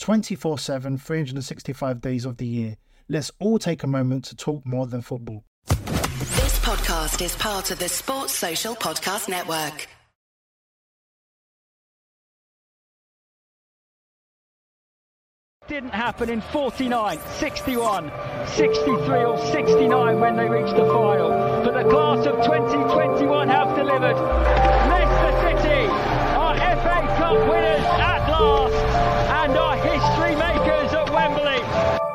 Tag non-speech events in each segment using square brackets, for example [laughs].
24 7, 365 days of the year. Let's all take a moment to talk more than football. This podcast is part of the Sports Social Podcast Network. Didn't happen in 49, 61, 63 or 69 when they reached the final. But the class of 2021 have delivered. Leicester City are FA Cup winners at last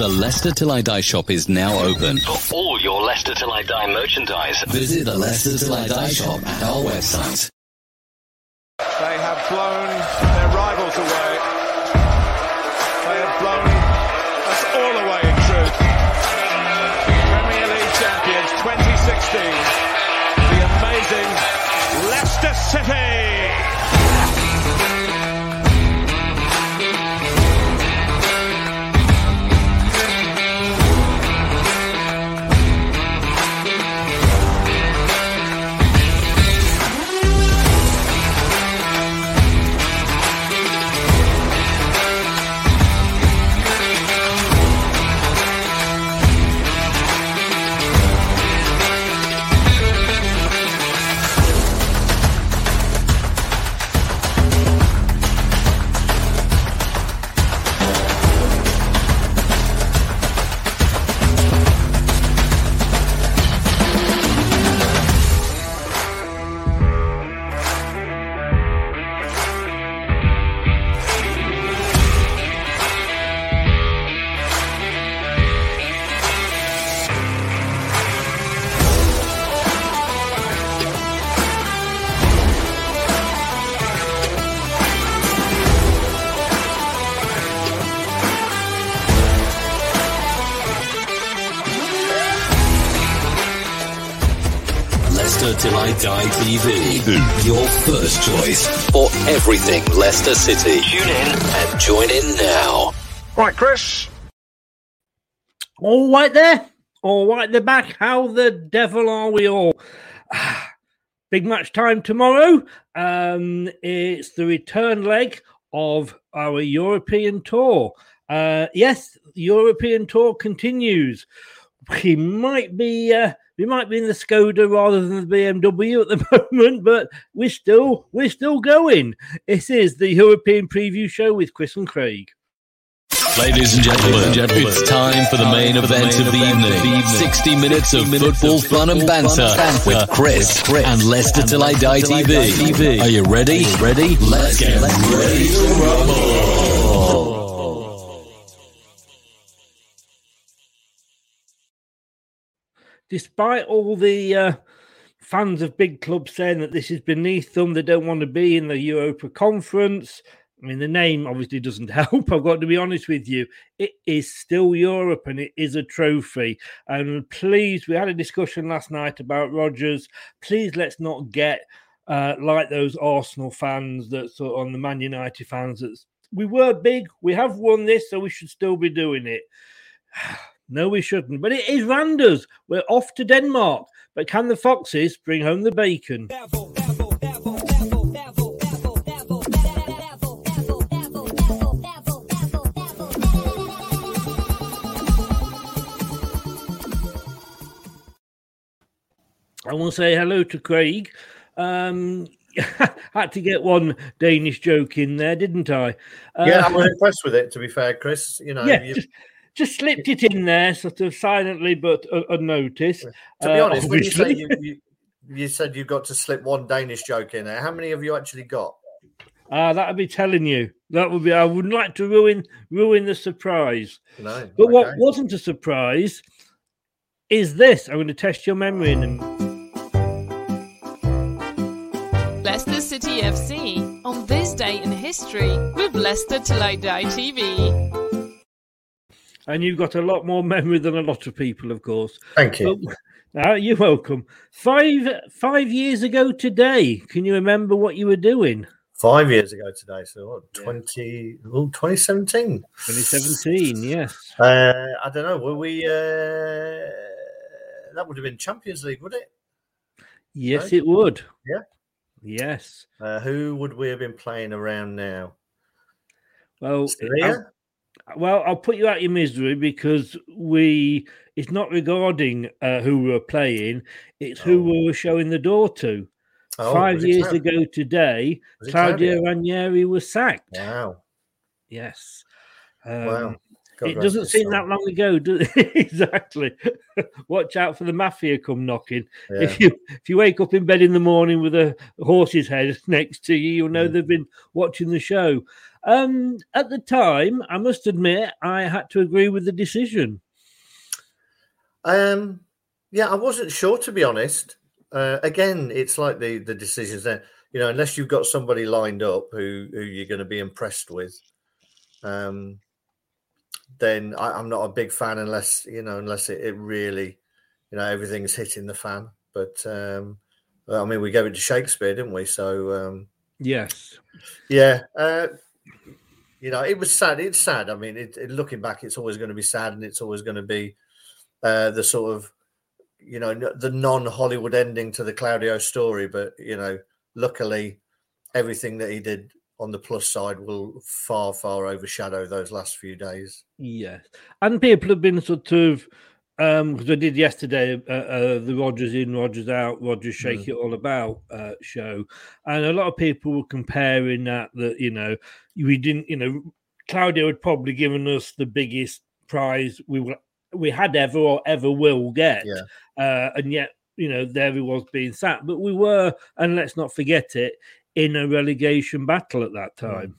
The Leicester Till I Die shop is now open. For all your Leicester Till I Die merchandise, visit the Leicester Till I Die shop at our website. They have blown TV. Your first choice for everything Leicester City. Tune in and join in now. Right, Chris. All right there. All right, the back. How the devil are we all? [sighs] Big match time tomorrow. Um, it's the return leg of our European tour. Uh, yes, the European tour continues. We might be uh, we might be in the Skoda rather than the BMW at the [laughs] moment, but we're still we're still going. This is the European preview show with Chris and Craig. Ladies and gentlemen, it's time for the main event of the evening. 60 minutes of football fun and banter with Chris and Leicester Till I Die TV. Are you ready? Ready? Let's get ready to rumble. Despite all the uh, fans of big clubs saying that this is beneath them. They don't want to be in the Europa Conference. I mean, the name obviously doesn't [laughs] help. I've got to be honest with you. It is still Europe and it is a trophy. And please, we had a discussion last night about Rodgers. Please let's not get uh, like those Arsenal fans that sort on the Man United fans that we were big, we have won this, so we should still be doing it. [sighs] no, we shouldn't. But it is Randers. We're off to Denmark. But can the Foxes bring home the bacon? I want to say hello to Craig. Um, [laughs] had to get one Danish joke in there, didn't I? Uh, yeah, I'm impressed with it. To be fair, Chris, you know, [laughs] yeah, you... just, just, slipped it in there, sort of silently but unnoticed. To be uh, honest, when you say you, you, you, said you got to slip one Danish joke in there, how many have you actually got? Ah, uh, that would be telling you. That would be. I wouldn't like to ruin ruin the surprise. No, but okay. what wasn't a surprise is this. I'm going to test your memory in. Leicester City FC on this day in history with Leicester Till I Die TV. And you've got a lot more memory than a lot of people, of course. Thank you. uh, you're welcome. Five five years ago today, can you remember what you were doing? Five years ago today, so what, 20, well, 2017. 2017, yes. Uh, I don't know. Were we? Uh, that would have been Champions League, would it? Yes, no? it would. Yeah. Yes. Uh, who would we have been playing around now? Well, I'll, well, I'll put you out your misery because we. It's not regarding uh, who we were playing; it's who oh. we were showing the door to. Oh, Five years ago today, Claudio Ranieri was sacked. Wow. Yes. Um, wow. God it doesn't seem that long ago, [laughs] does it? exactly. [laughs] Watch out for the mafia come knocking. Yeah. If you if you wake up in bed in the morning with a horse's head [laughs] next to you, you'll know mm. they've been watching the show. Um, at the time, I must admit, I had to agree with the decision. Um, yeah, I wasn't sure to be honest. Uh, again, it's like the the decisions there. You know, unless you've got somebody lined up who who you're going to be impressed with. Um, then I, am not a big fan unless you know unless it, it, really you know everything's hitting the fan. But um, I mean, we gave it to Shakespeare, didn't we? So um, yes, yeah. Uh, you know, it was sad. It's sad. I mean, it, it, looking back, it's always going to be sad, and it's always going to be uh, the sort of you know the non-Hollywood ending to the Claudio story. But you know, luckily, everything that he did on the plus side will far, far overshadow those last few days. Yes, and people have been sort of because um, I did yesterday uh, uh, the Rodgers in, Rodgers out, Rodgers shake mm. it all about uh, show, and a lot of people were comparing that that you know we didn't you know Claudio had probably given us the biggest prize we were we had ever or ever will get, yeah. Uh, and yet you know there he was being sat, but we were, and let's not forget it, in a relegation battle at that hmm. time.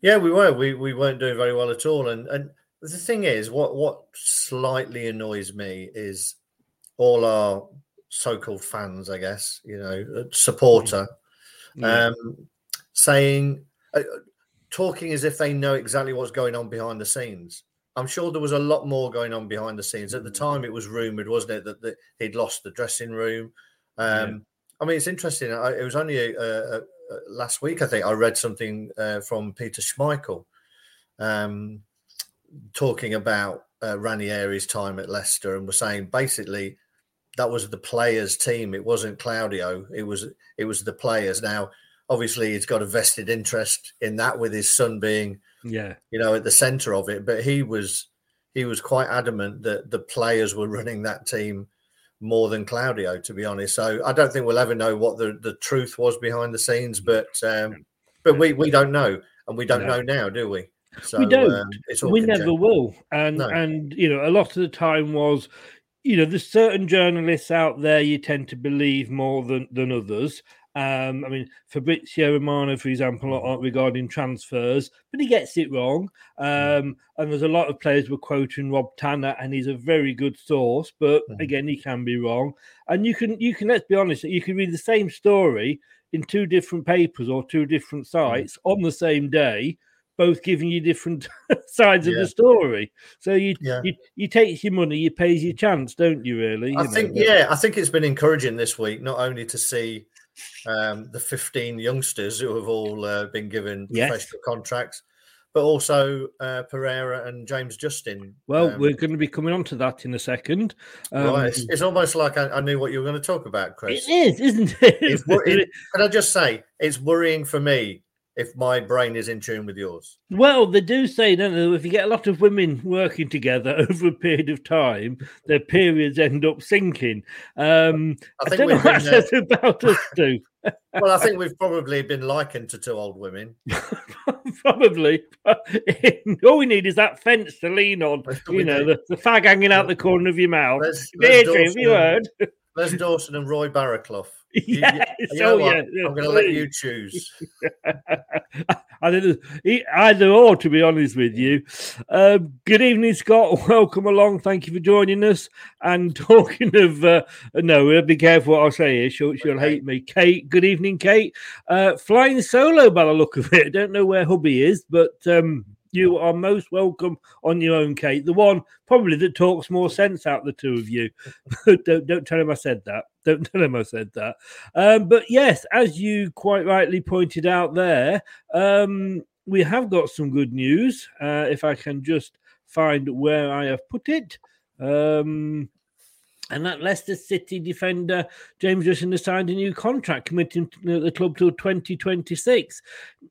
Yeah, we were. We we weren't doing very well at all. And and the thing is, what what slightly annoys me is all our so-called fans, I guess, you know, uh, supporter, yeah. um, saying, uh, talking as if they know exactly what's going on behind the scenes. I'm sure there was a lot more going on behind the scenes. At the time, it was rumored, wasn't it, that, that he'd lost the dressing room. Um, I mean, it's interesting. I, it was only a, a, a, last week, I think, I read something uh, from Peter Schmeichel um, talking about uh, Ranieri's time at Leicester and was saying basically that was the players' team. It wasn't Claudio. It was it was the players. Now, obviously, he's got a vested interest in that with his son being, yeah, you know, at the centre of it. But he was he was quite adamant that the players were running that team more than Claudio, to be honest. So I don't think we'll ever know what the, the truth was behind the scenes, but um, but we, we don't know, and we don't no. know now, do we? So, we don't. Um, we never will. And no. and you know, a lot of the time was, you know, there's certain journalists out there you tend to believe more than than others, Um, I mean, Fabrizio Romano, for example, regarding transfers, but he gets it wrong. Um, and there's a lot of players were quoting Rob Tanner, and he's a very good source, but again, he can be wrong. And you can, you can, let's be honest, you can read the same story in two different papers or two different sites on the same day, both giving you different [laughs] sides of the story. So you, Yeah. you, you take your money, you pays your chance, don't you? Really? I know, think, yeah, I think it's been encouraging this week, not only to see um, the 15 youngsters who have all uh, been given Yes. professional contracts, but also uh, Pereira and James Justin. Well, um, we're going to be coming on to that in a second. Um, right. It's, it's almost like I, I knew what you were going to talk about, Chris. It is, isn't it? It's [laughs] it- can I just say, it's worrying for me if my brain is in tune with yours. Well, they do say, don't they, if you get a lot of women working together [laughs] over a period of time, their periods end up sinking. Um, I I, think don't know we've what that been, uh, says about us [laughs] too. Well, I think we've probably been likened to two old women. [laughs] Probably. All we need is that fence to lean on. You know, the, the fag hanging out the corner of your mouth. Les, Deirdre, have you heard? Les Dawson and Roy Barraclough. [laughs] Yes, you know oh, what? yeah, I'm going to let you choose. [laughs] [laughs] I e- either or, to be honest with you. Um, good evening, Scott. Welcome along. Thank you for joining us. And talking of uh, Noah, be careful what I say here. She'll, she'll hate me. Kate, good evening, Kate. Uh, flying solo by the look of it. I don't know where hubby is, but um, you are most welcome on your own, Kate. The one probably that talks more sense out the two of you. [laughs] don't don't tell him I said that. Don't [laughs] tell him I said that. Um, but yes, as you quite rightly pointed out there, um, we have got some good news. Uh, if I can just find where I have put it. Um, and that Leicester City defender James Justin has signed a new contract, committing to the club till 2026.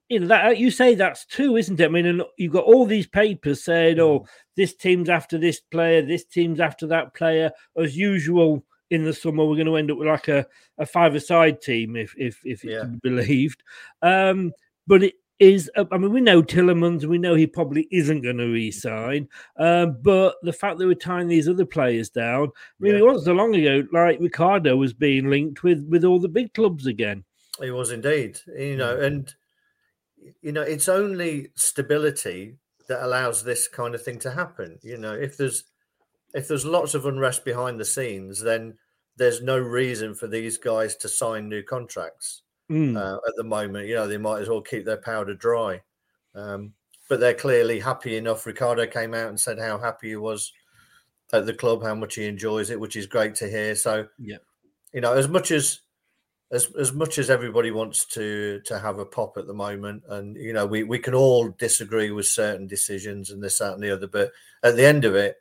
You know that you say that's two, isn't it? I mean, and you've got all these papers saying, "Oh, this team's after this player, this team's after that player." As usual, in the summer, we're going to end up with like a, a five-a-side team, if if if it's Yeah. believed. Um, but it is. uh, I mean, we know Tielemans, we know he probably isn't going to resign. Um, but the fact that we're tying these other players down, I mean, it wasn't so long ago, like Ricardo was being linked with with all the big clubs again. It was indeed, you know, and you know, it's only stability that allows this kind of thing to happen. You know, if there's if there's lots of unrest behind the scenes, then there's no reason for these guys to sign new contracts Mm. uh, at the moment. You know, they might as well keep their powder dry. Um, but they're clearly happy enough. Ricardo came out and said how happy he was at the club, how much he enjoys it, which is great to hear. So, Yeah. you know, as much as as as much as everybody wants to to have a pop at the moment, and you know, we we can all disagree with certain decisions and this, that, and the other, but at the end of it,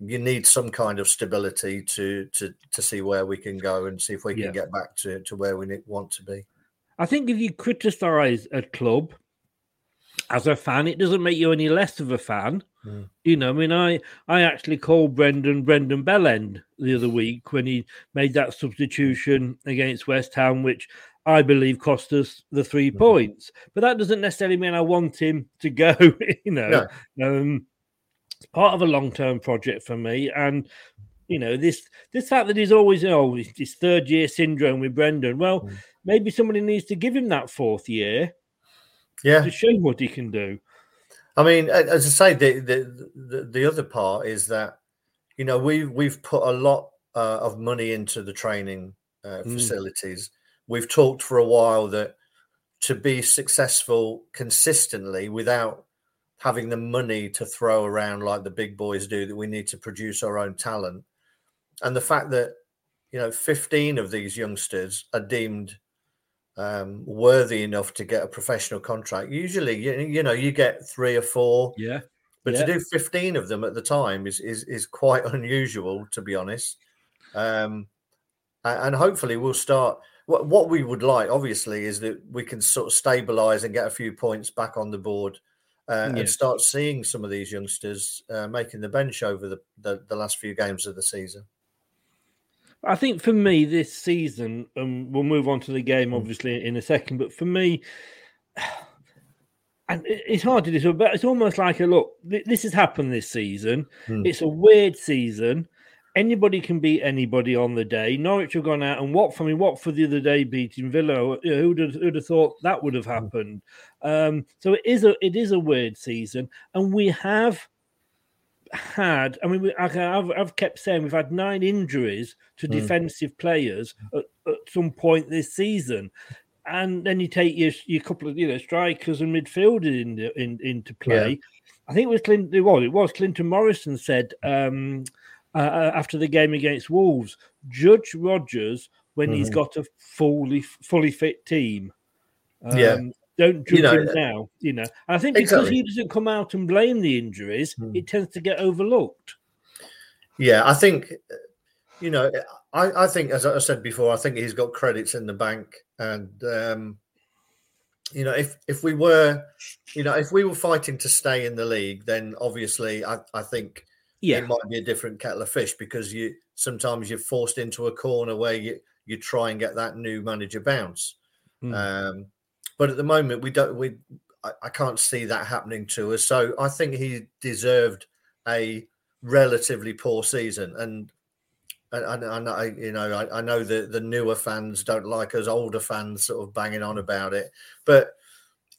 you need some kind of stability to to to see where we can go and see if we can Yeah. get back to to where we want to be. I think if you criticize a club as a fan, it doesn't make you any less of a fan. Mm. You know, I mean, I I actually called Brendan Brendan Bellend the other week when he made that substitution against West Ham, which I believe cost us the three Mm-hmm. points. But that doesn't necessarily mean I want him to [laughs] go. You know, um, it's part of a long term project for me, and you know this this fact that he's always oh his, his third year syndrome with Brendan. Well, Mm. maybe somebody needs to give him that fourth year Yeah, to show what he can do. I mean, as I say, the the the, the other part is that you know we we've put a lot uh, of money into the training uh, Mm. facilities. We've talked for a while that to be successful consistently without having the money to throw around like the big boys do, that we need to produce our own talent. And the fact that you know 15 of these youngsters are deemed um, worthy enough to get a professional contract. Usually, you, you know, you get three or four, Yeah. but Yeah. to do 15 of them at the time is is, is quite unusual, to be honest. Um, and hopefully, we'll start. What, what we would like, obviously, is that we can sort of stabilize and get a few points back on the board. Uh, and start seeing some of these youngsters uh, making the bench over the, the, the last few games of the season. I think for me this season, um, we'll move on to the game obviously in a second, but for me, [sighs] and it's hard to do, but it's almost like a look. This has happened this season. Hmm. It's a weird season. anybody can beat anybody on the day. Norwich have gone out and Watford. I mean, Watford the other day beating Villa. You know, who'd, have, who'd have thought that would have happened? Um, so it is a it is a weird season, and we have had. I mean, we, I, have I've kept saying we've had nine injuries to Mm. defensive players at, at some point this season. And then you take your your couple of you know strikers and midfielders in, in into play. I think it was Clinton. Well, it was Clinton Morrison said um, uh, uh, after the game against Wolves, judge Rodgers when he's got a fully fully fit team. Yeah. Don't judge You know, him uh, now. You know, and I think because Exactly. he doesn't come out and blame the injuries, Hmm. it tends to get overlooked. Yeah, I think you know, I, I think as I said before, I think he's got credits in the bank, and um, you know, if if we were, you know, if we were fighting to stay in the league, then obviously I, I think Yeah. it might be a different kettle of fish because you sometimes you're forced into a corner where you you try and get that new manager bounce. Hmm. Um, but at the moment, we don't. We I, I can't see that happening to us. So I think he deserved a relatively poor season, and and, I, you know, I, I know that the newer fans don't like us older fans sort of banging on about it, but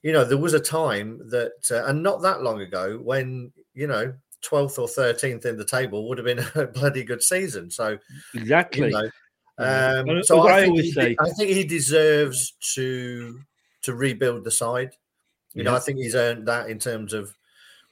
you know, there was a time that, uh, and not that long ago, when you know, twelfth or thirteenth in the table would have been [laughs] a bloody good season. So Exactly. you know, um, so I I think, always he, say- I think he deserves to to rebuild the side. You know, I think he's earned that in terms of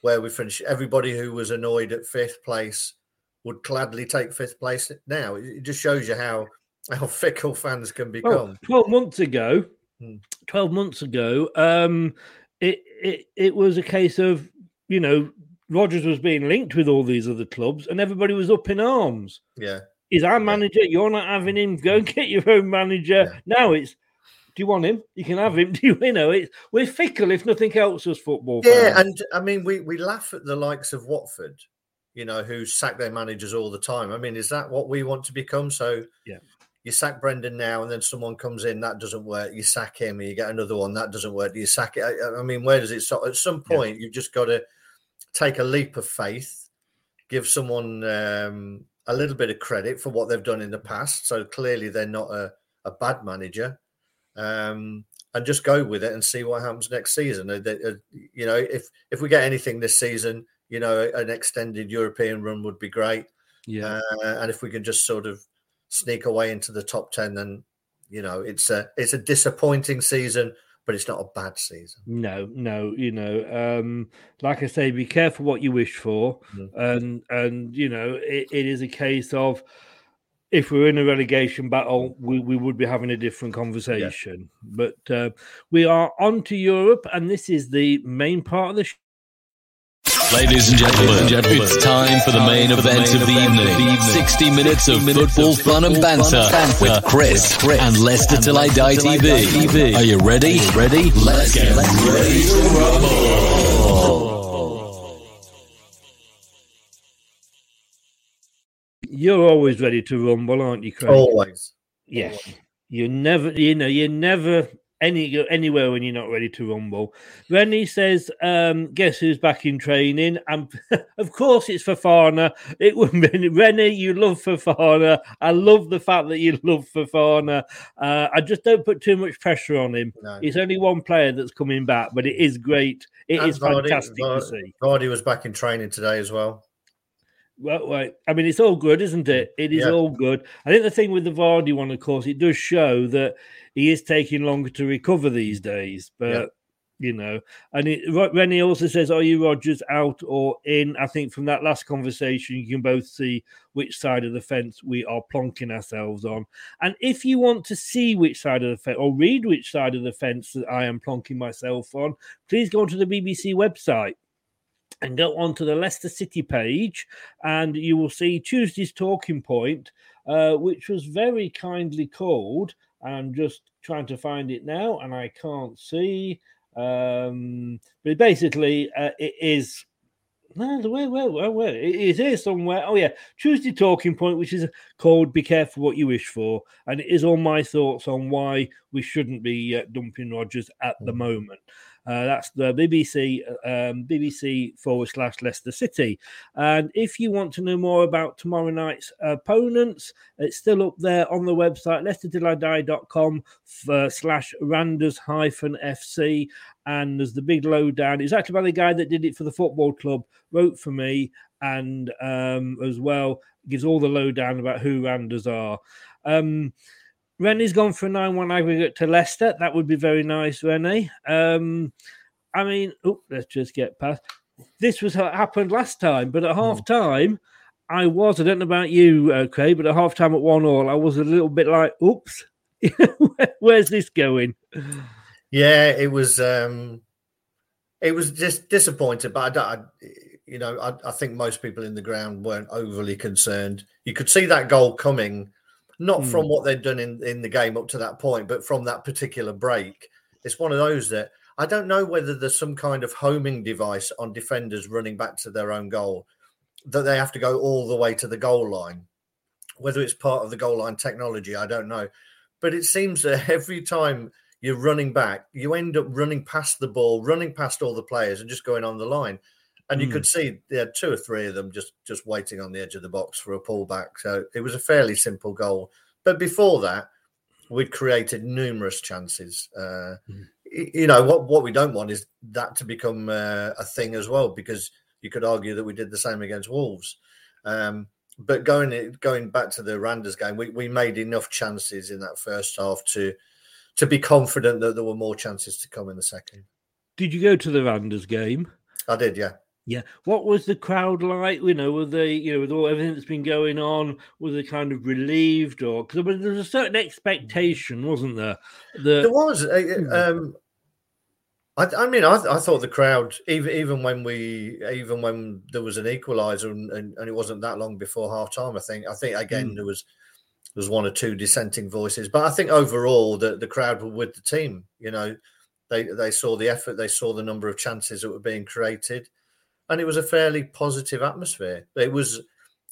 where we finish. Everybody who was annoyed at fifth place would gladly take fifth place now. It just shows you how how [laughs] fickle fans can become. 12 months ago, Hmm. 12 months ago, um, it, it, it was a case of, you know, Rodgers was being linked with all these other clubs and everybody was up in arms. Yeah, is our manager. You're not having him. Go and get your own manager. Now it's, do you want him? You can have him. [laughs] Do you, you know, it's, we're fickle if nothing else as football yeah, fans. and I mean, we we laugh at the likes of Watford, you know, who sack their managers all the time. I mean, is that what we want to become? So Yeah. you sack Brendan now, and then someone comes in that doesn't work. You sack him, and you get another one that doesn't work. You sack it. I, I mean, where does it stop? At some point, you've just got to take a leap of faith, give someone um, a little bit of credit for what they've done in the past. So clearly, they're not a, a bad manager, um, and just go with it and see what happens next season. Uh, uh, You know, if if we get anything this season, you know, an extended European run would be great. Yeah. Uh, and if we can just sort of sneak away into the top ten, then you know it's a it's a disappointing season, but it's not a bad season. No, no, you know, um, like I say, be careful what you wish for, and and you know, it, it is a case of if we're in a relegation battle, we, we would be having a different conversation. But uh, we are on to Europe, and this is the main part of the. show. Ladies and gentlemen, it's time for the main event of the evening. 60 minutes of football fun and banter with Chris and Leicester Till I Die TV. Are you ready? Ready? Let's get ready to rumble. You're always ready to rumble, aren't you, Craig? Always. Yes. You never, you know, you're never any go anywhere when you're not ready to rumble. Rennie says, um, "Guess who's back in training?" And [laughs] of course, it's Fofana. It would be Rennie. You love Fofana. I love the fact that you love Fofana. Uh, I just don't put too much pressure on him. No. It's only one player that's coming back, but it is great. It And is Vardy- fantastic to see. Vardy was back in training today as well. Well, right. I mean, it's all good, isn't it? Mm. It is Yeah. all good. I think the thing with the Vardy one, of course, it does show that he is taking longer to recover these days. But Yeah. you know, and it, Rennie also says, "Are you Rodgers out or in?" I think from that last conversation, you can both see which side of the fence we are plonking ourselves on. And if you want to see which side of the fence or read which side of the fence that I am plonking myself on, please go onto the BBC website and go onto the Leicester City page, and you will see Tuesday's talking point, uh, which was very kindly called. I'm just trying to find it now, and I can't see. Um, but basically, uh, it is. No, where, where, where, where? It is here somewhere. Oh yeah, Tuesday talking point, which is called "Be careful what you wish for," and it is all my thoughts on why we shouldn't be uh, dumping Rodgers at the moment. Uh, that's the BBC um, BBC forward slash Leicester City. And if you want to know more about tomorrow night's opponents, it's still up there on the website leicestertillidie.com slash Randers hyphen FC. And there's the big lowdown. It's actually by the guy that did it for the football club, wrote for me, and um, as well gives all the lowdown about who Randers are. Um, Rennie's gone for a 9 1 aggregate to Leicester. That would be very nice, Rennie. Um, I mean, oh, let's just get past. This was what happened last time, but at Hmm. half time, I was, I don't know about you, uh, Craig, but at half time at 1 all, I was a little bit like, oops, [laughs] where's this going? Yeah, it was. um It was just disappointed, but I, don't- I you know, I, I think most people in the ground weren't overly concerned. You could see that goal coming, not Hmm. from what they'd done in in the game up to that point, but from that particular break. It's one of those that I don't know whether there's some kind of homing device on defenders running back to their own goal that they have to go all the way to the goal line. Whether it's part of the goal line technology, I don't know. But it seems that [laughs] every time you're running back, you end up running past the ball, running past all the players, and just going on the line. And you Hmm. could see there had two or three of them just just waiting on the edge of the box for a pullback. So it was a fairly simple goal. But before that, we'd created numerous chances. Uh, y- You know what? What we don't want is that to become uh, a thing as well, because you could argue that we did the same against Wolves. Um, but going going back to the Randers game, we, we made enough chances in that first half to to be confident that there were more chances to come in the second. Did you go to the Randers game? I did, yeah. Yeah. What was the crowd like? You know, were they, you know, with all everything that's been going on, were they kind of relieved or because there was a certain expectation, wasn't there? There was. uh, Um, I, I mean, I, I thought the crowd, even even when we, even when there was an equaliser and, and, and it wasn't that long before half time, I think, I think again Mm. there was there was one or two dissenting voices, but I think overall the the crowd were with the team. You know, they they saw the effort, they saw the number of chances that were being created, and it was a fairly positive atmosphere. It was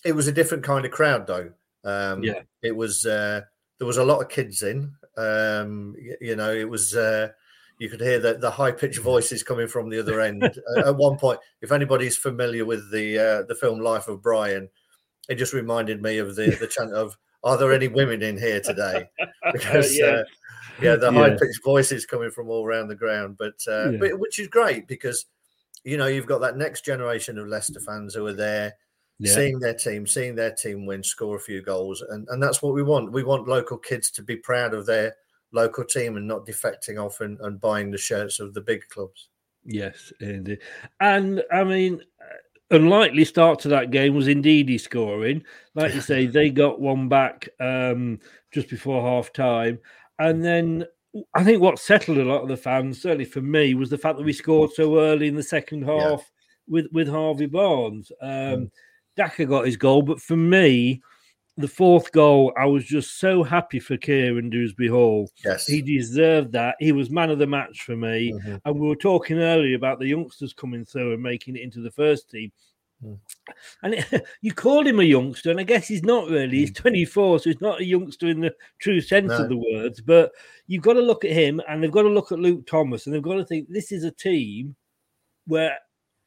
it was a different kind of crowd though. Um, Yeah. it was uh, there was a lot of kids in. Um, you know, it was uh, you could hear the, the high pitched voices coming from the other end. [laughs] Uh, At one point, if anybody's familiar with the uh, the film Life of Brian, it just reminded me of the the chant of "Are there any women in here today?" [laughs] Because Yeah. uh, yeah, the high pitched voices coming from all around the ground, but uh, Yeah. but which is great because you know you've got that next generation of Leicester fans who are there Yeah. seeing their team, seeing their team win, score a few goals, and, and that's what we want. We want local kids to be proud of their local team and not defecting off and, and buying the shirts of the big clubs. Yes, indeed. And I mean, uh, unlikely start to that game was indeed he scoring. Like you say, [laughs] they got one back um, just before half time. And then I think what settled a lot of the fans, certainly for me, was the fact that we scored so early in the second half with, with Harvey Barnes. Um, Daka got his goal, but for me, the fourth goal, I was just so happy for Kiernan Dewsbury Hall. Yes. He deserved that. He was man of the match for me. Mhm. And we were talking earlier about the youngsters coming through and making it into the first team. Mm. And it, [laughs] you called him a youngster, and I guess he's not really. He's 24, so he's not a youngster in the true sense Mm. No. of the words. But you've got to look at him, and they've got to look at Luke Thomas, and they've got to think this is a team where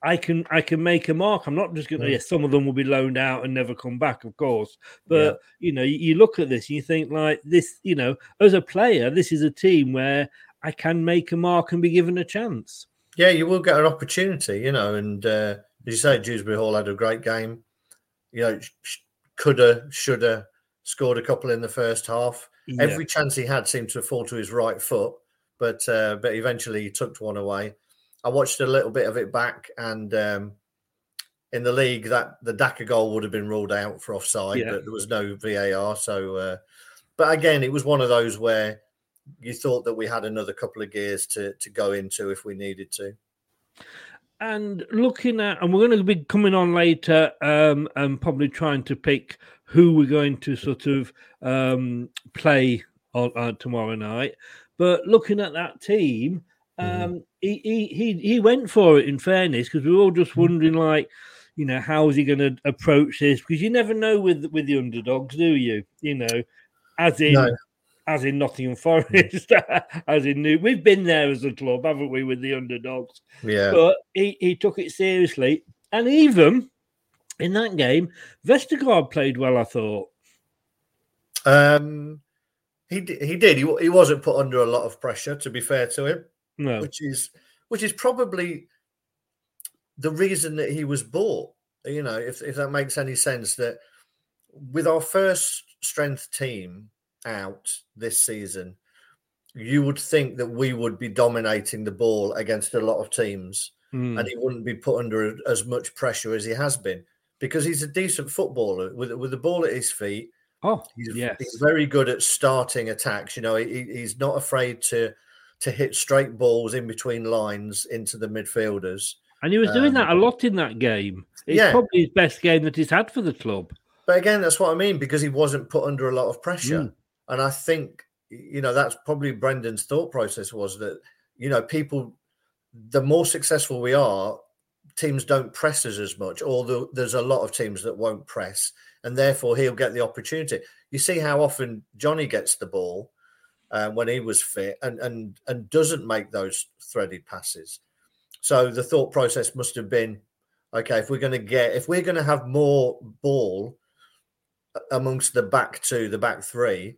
I can I can make a mark. I'm not just going to. Mm. Yes, some of them will be loaned out and never come back, of course. But you know, you, you look at this and you think like this. You know, as a player, this is a team where I can make a mark and be given a chance. Yeah, you will get an opportunity, you know. And uh, as you say, Dewsbury Hall had a great game. You know, coulda, shoulda, scored a couple in the first half. Yeah. Every chance he had seemed to fall to his right foot, but uh, but eventually he tucked one away. I watched a little bit of it back, and um, in the league, that the Daka goal would have been ruled out for offside, Yeah. but there was no VAR. So, uh, but again, it was one of those where you thought that we had another couple of gears to to go into if we needed to. And looking at, and we're going to be coming on later, um, and probably trying to pick who we're going to sort of um, play on uh, tomorrow night. But looking at that team, um, he, he he he went for it. In fairness, because we were all just wondering, like, you know, how is he going to approach this? Because you never know with with the underdogs, do you? You know, as in, No. As in Nottingham Forest, [laughs] as in New. We've been there as a club, haven't we, with the underdogs? Yeah. But he, he took it seriously. And even in that game, Vestergaard played well, I thought. Um, he he did. He, he wasn't put under a lot of pressure, to be fair to him. No. which is which is probably the reason that he was bought. You know, if if that makes any sense, that with our first strength team out this season, you would think that we would be dominating the ball against a lot of teams, Mm. and he wouldn't be put under as much pressure as he has been because he's a decent footballer with with the ball at his feet. Oh, He's, yes. he's very good at starting attacks. You know, he, he's not afraid to to hit straight balls in between lines into the midfielders. And he was doing Um, that a lot in that game. It's yeah. probably his best game that he's had for the club. But again, that's what I mean because he wasn't put under a lot of pressure. Mm. And I think, you know, that's probably Brendan's thought process was that, you know, people, the more successful we are, teams don't press us as much, or the, there's a lot of teams that won't press, and therefore he'll get the opportunity. You see how often Johnny gets the ball uh, when he was fit and, and, and doesn't make those threaded passes. So the thought process must have been okay, if we're going to get, if we're going to have more ball amongst the back two, the back three,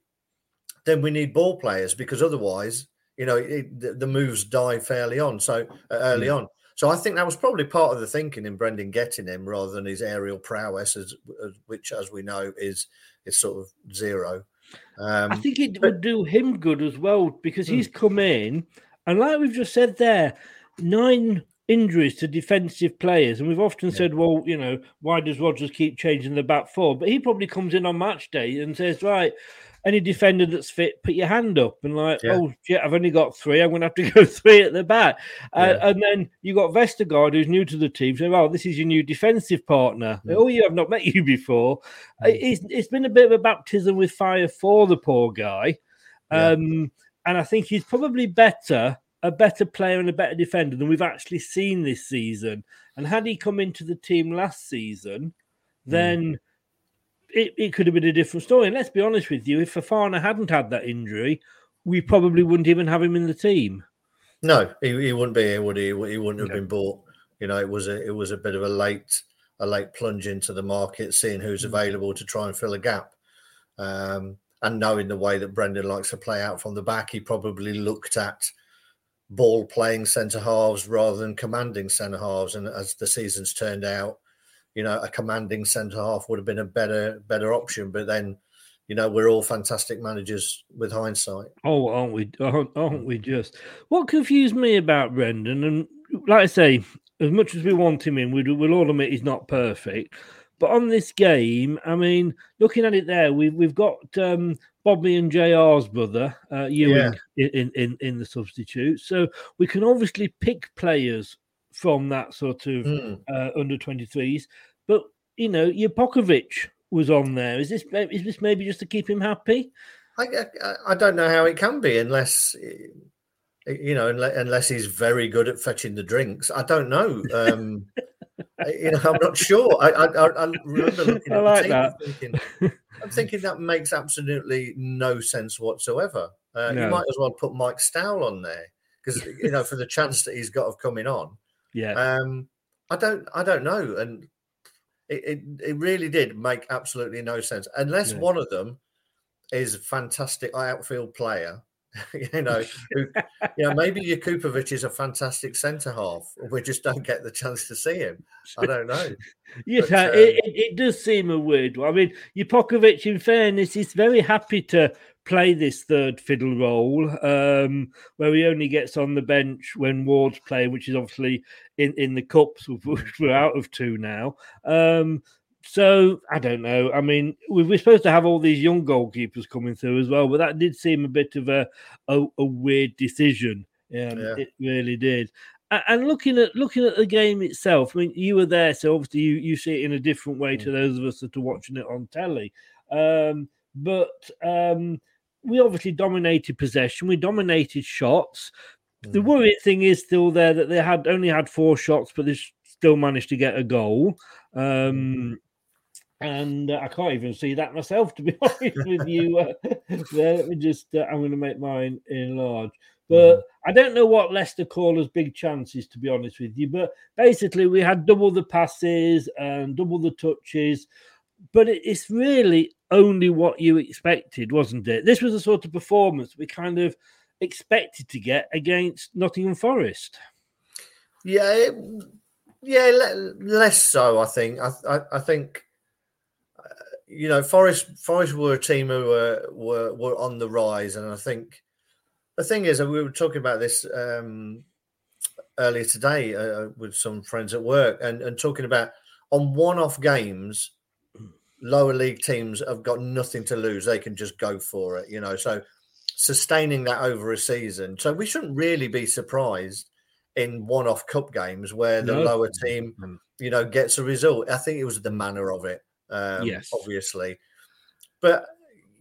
then we need ball players because otherwise, you know, it, the, the moves die fairly on. So uh, early Mm. on. So I think that was probably part of the thinking in Brendan getting him rather than his aerial prowess, as, as which, as we know, is is sort of zero. Um, I think it would do him good as well because he's come in, and like we've just said there, nine injuries to defensive players. And we've often said, well, you know, why does Rodgers keep changing the back four? But he probably comes in on match day and says, right, any defender that's fit, put your hand up. And like, Yeah. oh, shit, I've only got three. I'm going to have to [laughs] go three at the back. Uh, Yeah. and then you got Vestergaard, who's new to the team. So, "Oh, this is your new defensive partner. Mm. Oh, you have not met you before. Uh, It's, it's been a bit of a baptism with fire for the poor guy. Yeah. Um, and I think he's probably better, a better player and a better defender than we've actually seen this season. And had he come into the team last season, then it, it could have been a different story. And let's be honest with you, if Fofana hadn't had that injury, we probably wouldn't even have him in the team. No, he, he wouldn't be here, would he? He wouldn't have been bought. You know, it was a it was a bit of a late a late plunge into the market, seeing who's available to try and fill a gap. Um, and knowing the way that Brendan likes to play out from the back, he probably looked at ball playing centre halves rather than commanding centre halves. And as the season's turned out, you know, a commanding centre half would have been a better better option. But then, you know, we're all fantastic managers with hindsight. Oh, aren't we? Aren't, aren't we just? What confused me about Brendan, and like I say, as much as we want him in, we do, we'll all admit he's not perfect. But on this game, I mean, looking at it there, we've we've got um, Bobby and JR's brother, uh, Ewing, in, in in the substitute. So we can obviously pick players from that sort of Mm. uh, under 23s. But you know, Jakupovic was on there. Is this is this maybe just to keep him happy? I, I, I don't know how it can be unless eh, you know unless, unless he's very good at fetching the drinks. I don't know. Um, [laughs] you know, I'm not sure. I, I, I remember [laughs] looking I at like the team that. thinking, I'm thinking that makes absolutely no sense whatsoever. Uh, No. You might as well put Mike Stowell on there because you know for the chance that he's got of coming on. Yeah. Um, I don't, I don't know, and it, it, it really did make absolutely no sense unless Yeah. one of them is a fantastic outfield player. [laughs] you know, who, you know, maybe Jakupovic is a fantastic centre half. We just don't get the chance to see him. I don't know. [laughs] Yeah, But, um, it, it, does seem a weird one. I mean, Jakupovic, in fairness, is very happy to play this third fiddle role, um, where he only gets on the bench when Ward's playing, which is obviously in, in the cups, which [laughs] we're out of two now. Um, so I don't know. I mean, we we're supposed to have all these young goalkeepers coming through as well, but that did seem a bit of a a, a weird decision. Um, Yeah. It really did. And looking at looking at the game itself, I mean, you were there, so obviously you, you see it in a different way to those of us that are watching it on telly. Um, but um, we obviously dominated possession, we dominated shots. The worrying thing is still there that they had only had four shots, but they still managed to get a goal. Um, and uh, I can't even see that myself, to be [laughs] honest with you. Uh, there, let me just, uh, I'm going to make mine enlarge. But mm-hmm. I don't know what Leicester call as big chances, to be honest with you. But basically, we had double the passes and double the touches. But it, it's really only what you expected, wasn't it? This was the sort of performance we kind of expected to get against Nottingham Forest. Yeah, yeah, less so. I think. I, I, I think you know, Forest Forest were a team who were were were on the rise, and I think the thing is, we were talking about this um, earlier today uh, with some friends at work, and and talking about on one-off games, lower league teams have got nothing to lose; they can just go for it, you know. So sustaining that over a season, so we shouldn't really be surprised in one-off cup games where the no. lower team, you know, gets a result. I think it was the manner of it um, yes, obviously. But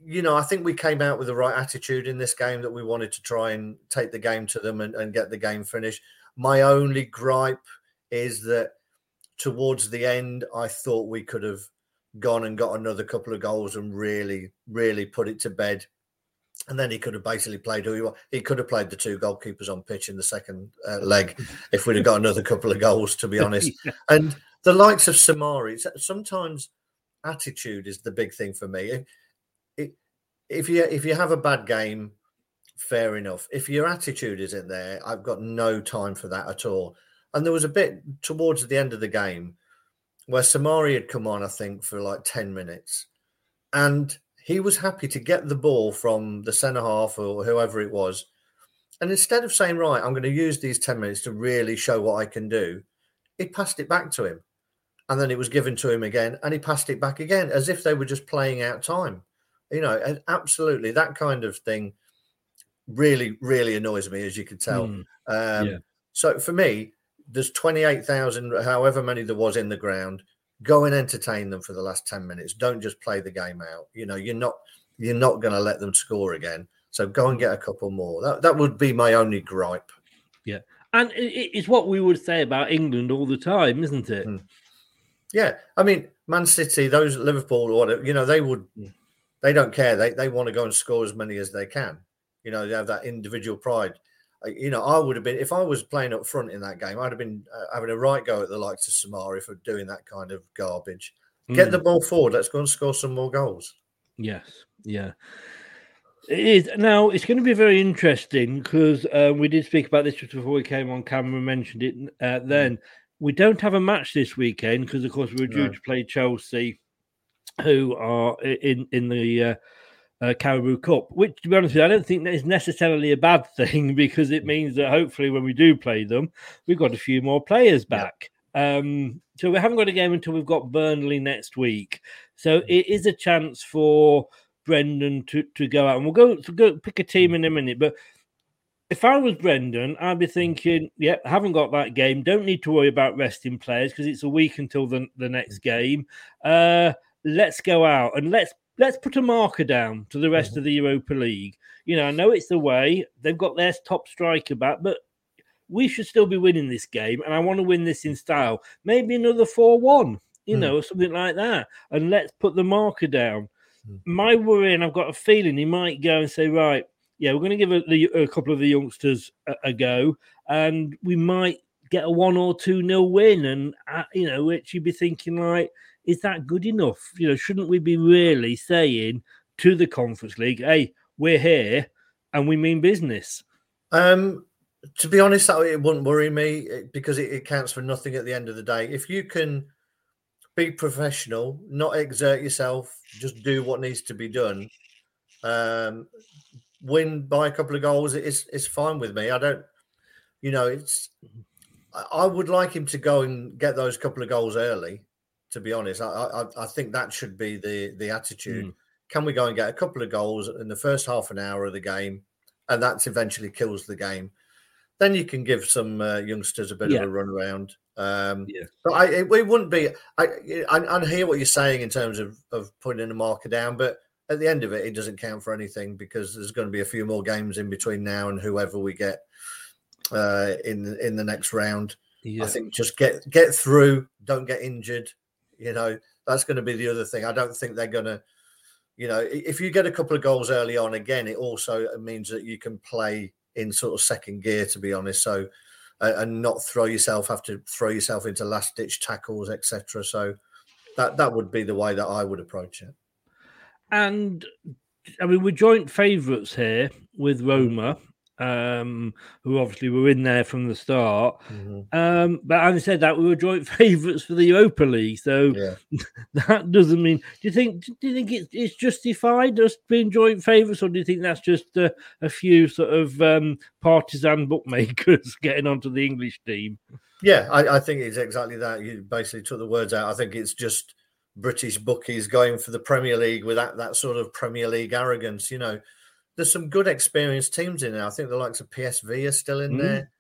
you know, I think we came out with the right attitude in this game that we wanted to try and take the game to them and, and get the game finished. My only gripe is that towards the end, I thought we could have gone and got another couple of goals and really, really put it to bed. And then he could have basically played who he was. He could have played the two goalkeepers on pitch in the second uh, leg if we'd have got another couple of goals, to be [laughs] honest. yeah. And the likes of Soumaré, sometimes attitude is the big thing for me. If, if you if you have a bad game, fair enough. If your attitude isn't there, I've got no time for that at all. And there was a bit towards the end of the game where Soumaré had come on, I think, for like 10 minutes. And he was happy to get the ball from the centre half or whoever it was. And instead of saying, right, I'm going to use these 10 minutes to really show what I can do, he passed it back to him and then it was given to him again, and he passed it back again as if they were just playing out time. You know, absolutely that kind of thing really, really annoys me, as you can tell. Mm, um, yeah. So for me, there's 28,000, however many there was in the ground. Go and entertain them for the last 10 minutes. Don't just play the game out. You know, you're not you're not going to let them score again. So go and get a couple more. That that would be my only gripe. Yeah. And it's what we would say about England all the time, isn't it? Mm. Yeah, I mean, Man City, those Liverpool, or whatever, you know, they would, they don't care. They they want to go and score as many as they can. You know, they have that individual pride. You know, I would have been if I was playing up front in that game, I'd have been uh, having a right go at the likes of Soumaré for doing that kind of garbage. Get mm. the ball forward. Let's go and score some more goals. Yes, yeah. It is now. It's going to be very interesting because uh, we did speak about this just before we came on camera. Mentioned it uh, then. We don't have a match this weekend because, of course, we're due no. to play Chelsea, who are in in the uh, uh, Carabao Cup. Which, to be honest with you, I don't think that is necessarily a bad [laughs] thing because it means that hopefully, when we do play them, we've got a few more players back. Yeah. Um, so we haven't got a game until we've got Burnley next week. So mm. it is a chance for Brendan to, to go out, and we'll go go pick a team in a minute, but if I was Brendan, I'd be thinking, yeah, haven't got that game. Don't need to worry about resting players because it's a week until the, the next game. Uh, let's go out and let's let's put a marker down to the rest mm-hmm. of the Europa League. You know, I know it's the way they've got their top striker back, but we should still be winning this game, and I want to win this in style. Maybe another four-one, you mm. know, or something like that, and let's put the marker down. Mm. My worry, and I've got a feeling he might go and say, right yeah, we're going to give a, the, a couple of the youngsters a, a, go, and we might get a one or two nil win. And uh, you know, which you'd be thinking like, is that good enough? You know, shouldn't we be really saying to the Conference League, hey, we're here and we mean business? Um, to be honest, that it wouldn't worry me because it, it counts for nothing at the end of the day. If you can be professional, not exert yourself, just do what needs to be done. Um, win by a couple of goals, it's it's fine with me. I don't, you know, it's. I would like him to go and get those couple of goals early. To be honest, I I, I think that should be the the attitude. Mm. Can we go and get a couple of goals in the first half an hour of the game, and that eventually kills the game? Then you can give some uh, youngsters a bit yeah. of a run around. Um, yeah. But I, it, it wouldn't be. I, I, I hear what you're saying in terms of of putting the marker down, but at the end of it, it doesn't count for anything because there's going to be a few more games in between now and whoever we get uh, in in the next round. Yeah. I think just get get through, don't get injured. You know, that's going to be the other thing. I don't think they're going to, you know, if you get a couple of goals early on, again, it also means that you can play in sort of second gear, to be honest. So, uh, and not throw yourself, have to throw yourself into last ditch tackles, etc. So, that that would be the way that I would approach it. And I mean, we're joint favourites here with Roma, um, who obviously were in there from the start. Mm-hmm. Um, but having said that, we were joint [laughs] favourites for the Europa League, so Yeah. [laughs] that doesn't mean. Do you think? Do you think it's, it's justified us being joint favourites, or do you think that's just a, a few sort of um, partisan bookmakers [laughs] getting onto the English team? Yeah, I, I think it's exactly that. You basically took the words out. I think it's just British bookies going for the Premier League with that, that sort of Premier League arrogance. You know, there's some good experienced teams in there. I think the likes of PSV are still in Mm. there.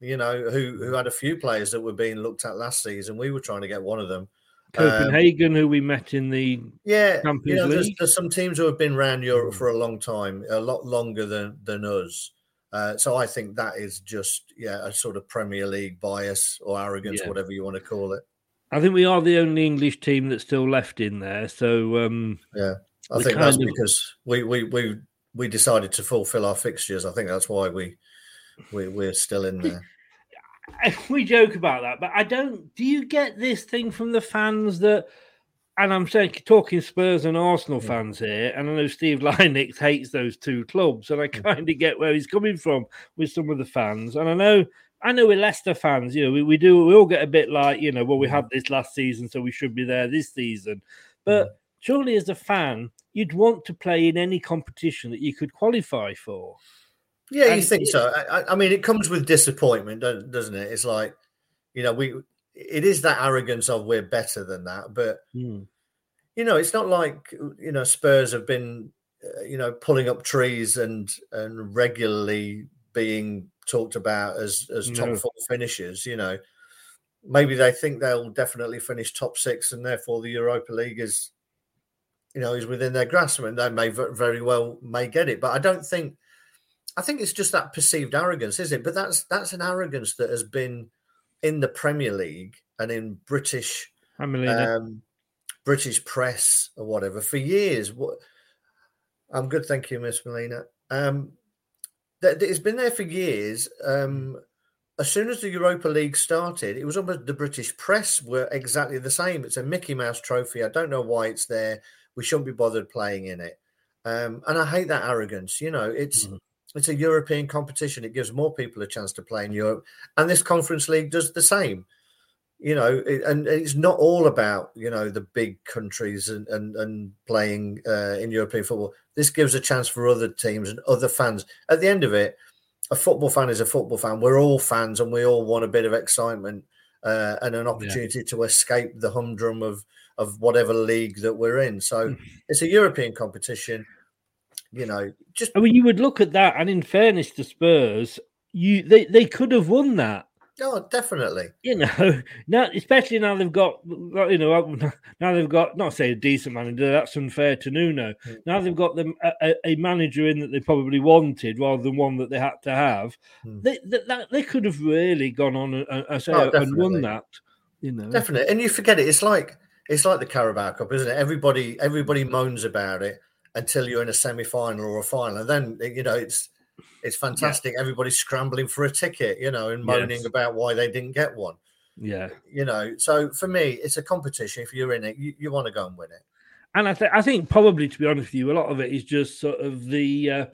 You know, who who had a few players that were being looked at last season. We were trying to get one of them. Um, Copenhagen, who we met in the yeah, you Champions know, there's, League. there's some teams who have been around Europe for a long time, a lot longer than than us. Uh, so I think that is just yeah a sort of Premier League bias or arrogance, Yeah. whatever you want to call it. I think we are the only English team that's still left in there. So um, Yeah, I think that's of- because we we we we decided to fulfil our fixtures. I think that's why we we we're still in there. [laughs] we joke about that, but I don't. Do you get this thing from the fans that? And I'm saying talking Spurs and Arsenal fans here, and I know Steve [laughs] Lynix hates those two clubs, and I kind of get where he's coming from with some of the fans. And I know, I know we're Leicester fans. You know, we, we do we all get a bit like you know, well, we had this last season, so we should be there this season. But surely, as a fan, you'd want to play in any competition that you could qualify for. Yeah, you think it- so? I, I- mean, it comes with disappointment, doesn't it? It's like you know we it is that arrogance of we're better than that, but Hmm. you know it's not like you know Spurs have been uh, you know pulling up trees and and regularly being talked about as as top No. four finishers. You know, maybe they think they'll definitely finish top six, and therefore the Europa League is you know is within their grasp, and they may very well may get it. But I don't think. I think it's just that perceived arrogance, is it? But that's that's an arrogance that has been in the Premier League and in British um, British press or whatever for years. What I'm good, thank you, Miss Melina. Um, that it's been there for years. Um, as soon as the Europa League started, it was almost the British press were exactly the same. It's a Mickey Mouse trophy. I don't know why it's there. We shouldn't be bothered playing in it. Um, and I hate that arrogance. You know, it's it's a European competition. It gives more people a chance to play in Europe, and this Conference League does the same. You know, it, and it's not all about you know the big countries and and, and playing uh, in European football. This gives a chance for other teams and other fans. At the end of it, a football fan is a football fan. We're all fans, and we all want a bit of excitement uh, and an opportunity to escape the humdrum of of whatever league that we're in. So it's a European competition. You know, just I mean, you would look at that, and in fairness to Spurs, you they, they could have won that. Oh, definitely. You know, [laughs] now especially now they've got you know [laughs] now they've got not say a decent manager. That's unfair to Nuno. Mm. Now they've got them a, a, manager in that they probably wanted rather than one that they had to have. Mm. They they, that, they could have really gone on and, and, say, Oh, and won that. You know, Definitely, and you forget it. It's like it's like the Carabao Cup, isn't it? Everybody everybody moans about it until you're in a semi final or a final, and then you know it's it's fantastic. Everybody's scrambling for a ticket, you know, and moaning Yes. about why they didn't get one. Yeah. You know, so for me, it's a competition. If you're in it, you, you want to go and win it. And I, th- I think probably, to be honest with you, a lot of it is just sort of the uh,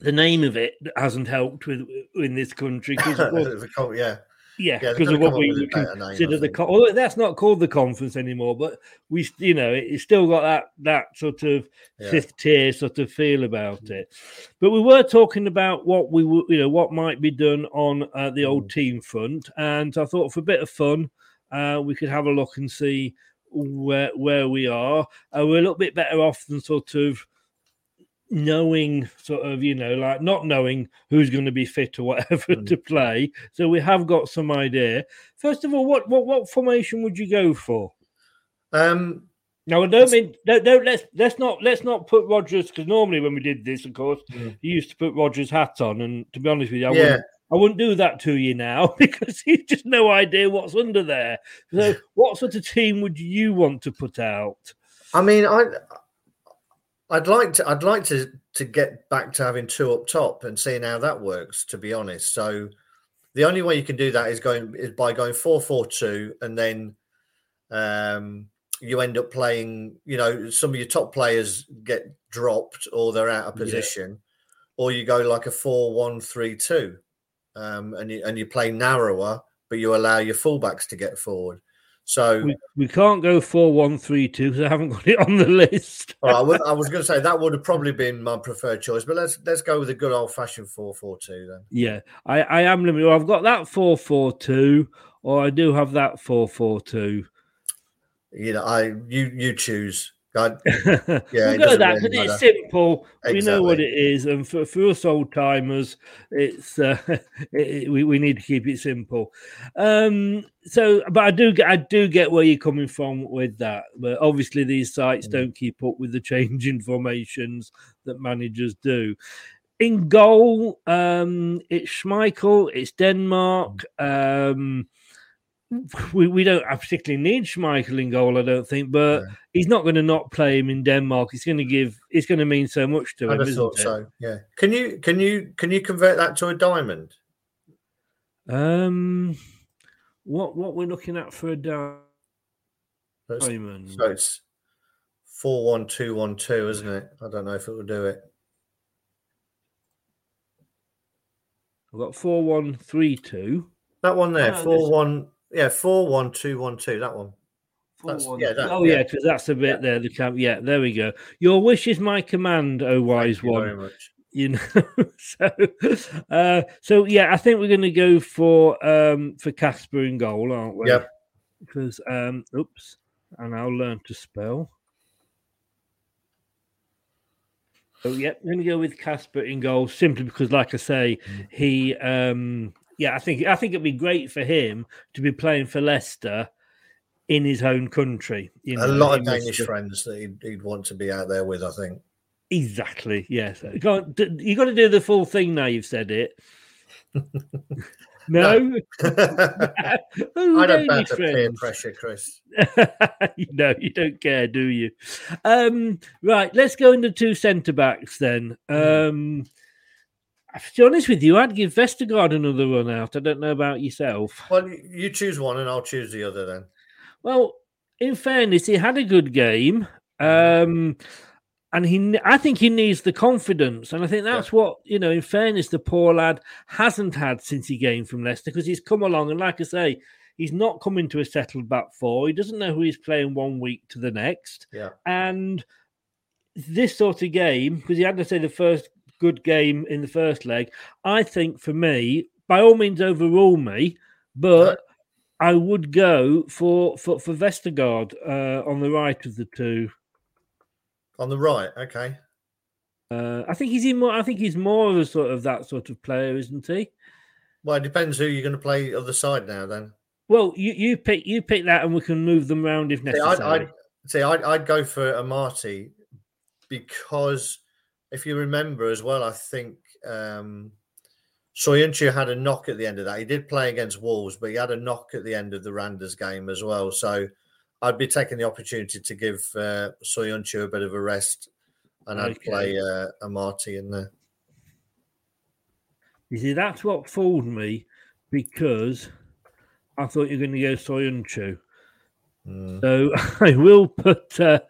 the name of it that hasn't helped with in this country because [laughs] yeah, yeah, because gotta of what we would better name, I consider the think. co- although that's not called the conference anymore, but we you know it's still got that that sort of Yeah. fifth tier sort of feel about it. But we were talking about what we were you know what might be done on uh, the Mm. old team front, and I thought for a bit of fun, uh, we could have a look and see where where we are. Uh, we're a little bit better off than sort of knowing sort of you know like not knowing who's going to be fit or whatever [laughs] to play so we have got some idea first of all what what, what formation would you go for Um, no I don't mean don't, don't let's let's not let's not put Rodgers because normally when we did this of course Mm. you used to put Rodgers hat on and to be honest with you I Yeah. wouldn't I wouldn't do that to you now [laughs] because you just no idea what's under there. So, what sort of team would you want to put out? I mean, I I'd like to I'd like to to get back to having two up top and seeing how that works. To be honest, so the only way you can do that is going is by going four four two, and then um, you end up playing. You know, some of your top players get dropped or they're out of Yeah. position, or you go like a four one three two, um, and you and you play narrower, but you allow your fullbacks to get forward. So We, we can't go four one three two because I haven't got it on the list. Right, I was, I was [laughs] going to say that would have probably been my preferred choice, but let's let's go with a good old fashioned four four two then. Yeah, I, I am limited. I've got that four four two, or I do have that four four two. You know, I you you choose. I, [laughs] yeah, we'll go doesn't that really because it's simple. We know what it is, and for, for us old timers, it's uh, [laughs] it, we we need to keep it simple. Um, so, but I do get I do get where you're coming from with that. But obviously, these Mm. sites don't keep up with the changing formations that managers do. In goal, um, it's Schmeichel, it's Denmark. Mm. Um, we, we don't particularly need Schmeichel in goal, I don't think, but he's not going to not play him in Denmark. It's going to give, it's going to mean so much to I'd him, isn't thought it? so. Yeah. Can you can you can you convert that to a diamond? Um, what what we're looking at for a diamond? So it's four one two one two, isn't it? I don't know if it will do it. I've got four one three two. That one there, Oh, four one, yeah, four one two one two. That one. That's, yeah, that, oh yeah, because that's a bit there. The camp. Yeah, there we go. Your wish is my command, oh wise you one. very much. you know [laughs] so uh so yeah i think we're going to go for um for casper in goal aren't we Yeah. because um oops and i'll learn to spell so yeah i'm going to go with casper in goal simply because like i say Mm. he um yeah i think i think it'd be great for him to be playing for leicester in his own country you know a lot of Danish friends that he'd, he'd want to be out there with. I think. Exactly. Yes. You got you got to do the full thing now. You've said it. [laughs] no. Oh, I don't to peer pressure, Chris. [laughs] no, you don't care, do you? Um, right. Let's go into two centre backs then. Hmm. Um, to be honest with you, I'd give Vestergaard another run out. I don't know about yourself. Well, you- choose one, and I'll choose the other. Then. Well, in fairness, he had a good game. Um, and he, I think he needs the confidence, and I think that's what you know. In fairness, the poor lad hasn't had since he came from Leicester because he's come along, and like I say, he's not coming to a settled back four. He doesn't know who he's playing one week to the next, Yeah. and this sort of game because he had to say the first good game in the first leg. I think for me, by all means, overrule me, but I would go for for for Vestergaard uh, on the right of the two. On the right, okay. Uh, I think he's in more. I think he's more of a sort of that sort of player, isn't he? Well, it depends who you're going to play other side now. Then. Well, you, you pick you pick that, and we can move them around if See, necessary. I'd, I'd see. I'd, I'd go for Amartey because if you remember as well, I think um, Soyuncu had a knock at the end of that. He did play against Wolves, but he had a knock at the end of the Randers game as well. So I'd be taking the opportunity to give uh, Soyuncu a bit of a rest, and I'd play uh, Amartey in there. You see, that's what fooled me because I thought you were going to go Soyuncu. Hmm. So [laughs] I will put uh,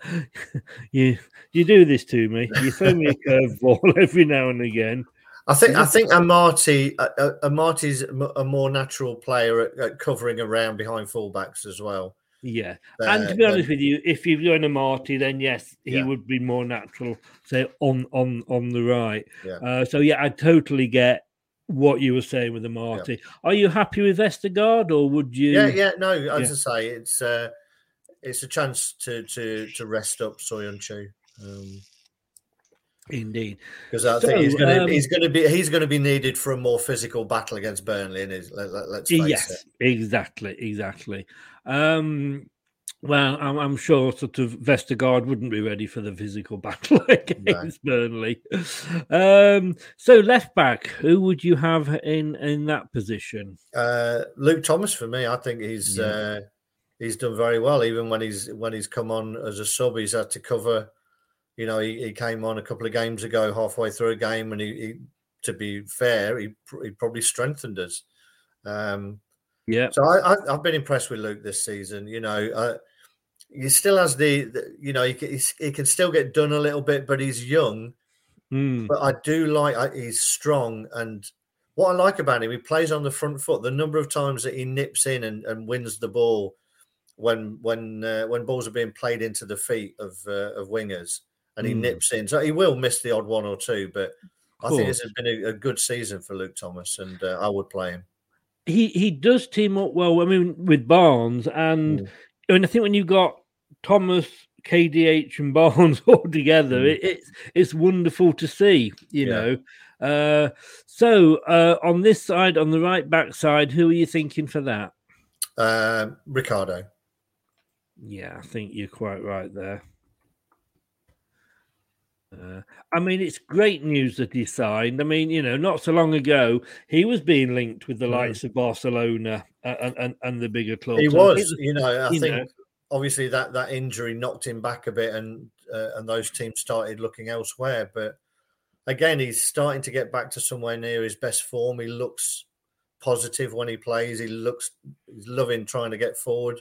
[laughs] you. You do this to me. You throw me a [laughs] curveball every now and again. I think I think Amartey uh, uh, Amartey's a a more natural player at, at covering around behind fullbacks as well. Yeah, Uh, and to be honest with you, if you're going Amartey, then yes, he Yeah. would be more natural, say on on on the right. Yeah. Uh, so yeah, I totally get what you were saying with the Marty. Are you happy with Vestergaard, or would you? Yeah, yeah, no, as Yeah. I say, it's uh, it's a chance to to to rest up Soyuncu. Um, Indeed, because I think he's going to um, he's going to be he's going to be needed for a more physical battle against Burnley. And let, let, let's face yes, it. exactly, exactly. Um, Well, I'm, I'm, sure sort of Vestergaard wouldn't be ready for the physical [laughs] battle against no. Burnley. Um, so left back, who would you have in in that position? Uh, Luke Thomas for me. I think he's yeah. uh, he's done very well. Even when he's when he's come on as a sub, he's had to cover. You know, he, he came on a couple of games ago, halfway through a game, and he, he to be fair, he, he probably strengthened us. Um, yeah. So I, I, have been impressed with Luke this season. You know, uh, he still has the, the you know, he can, he can still get done a little bit, but he's young. Mm. But I do like he's strong, and what I like about him, he plays on the front foot. The number of times that he nips in and, and wins the ball when when uh, when balls are being played into the feet of uh, of wingers, and he mm. nips in. So he will miss the odd one or two, but I think this has been a, a good season for Luke Thomas, and uh, I would play him. He he does team up well. I mean, with Barnes, and mm. and I think when you got Thomas, KDH, and [laughs] Barnes all together, mm. it, it's it's wonderful to see. You yeah. know. Uh, so uh, on this side, on the right back side, who are you thinking for that? Uh, Ricardo. Yeah, I think you're quite right there. Uh, I mean, it's great news that he signed. I mean, you know, not so long ago, he was being linked with the mm. likes of Barcelona and, and, and the bigger clubs. He was, you know, I you think know. obviously that, that injury knocked him back a bit and, uh, and those teams started looking elsewhere. But again, he's starting to get back to somewhere near his best form. He looks positive when he plays. He looks, he's loving trying to get forward.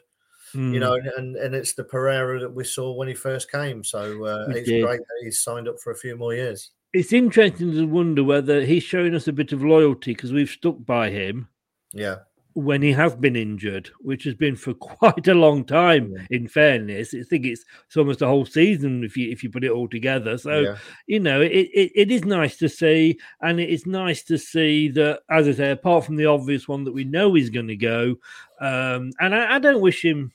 Mm. You know, hmm. and, and it's the Pereira that we saw when he first came. So uh, it's did. great that he's signed up for a few more years. It's interesting to wonder whether he's showing us a bit of loyalty because we've stuck by him. Yeah. When he has been injured, which has been for [laughs] quite a long time, yeah. in fairness, I think it's, it's almost a whole season if you if you put it all together. So yeah. you know, it, it it is nice to see, and it is nice to see that, as I say, apart from the obvious one that we know he's going to go, um, and I, I don't wish him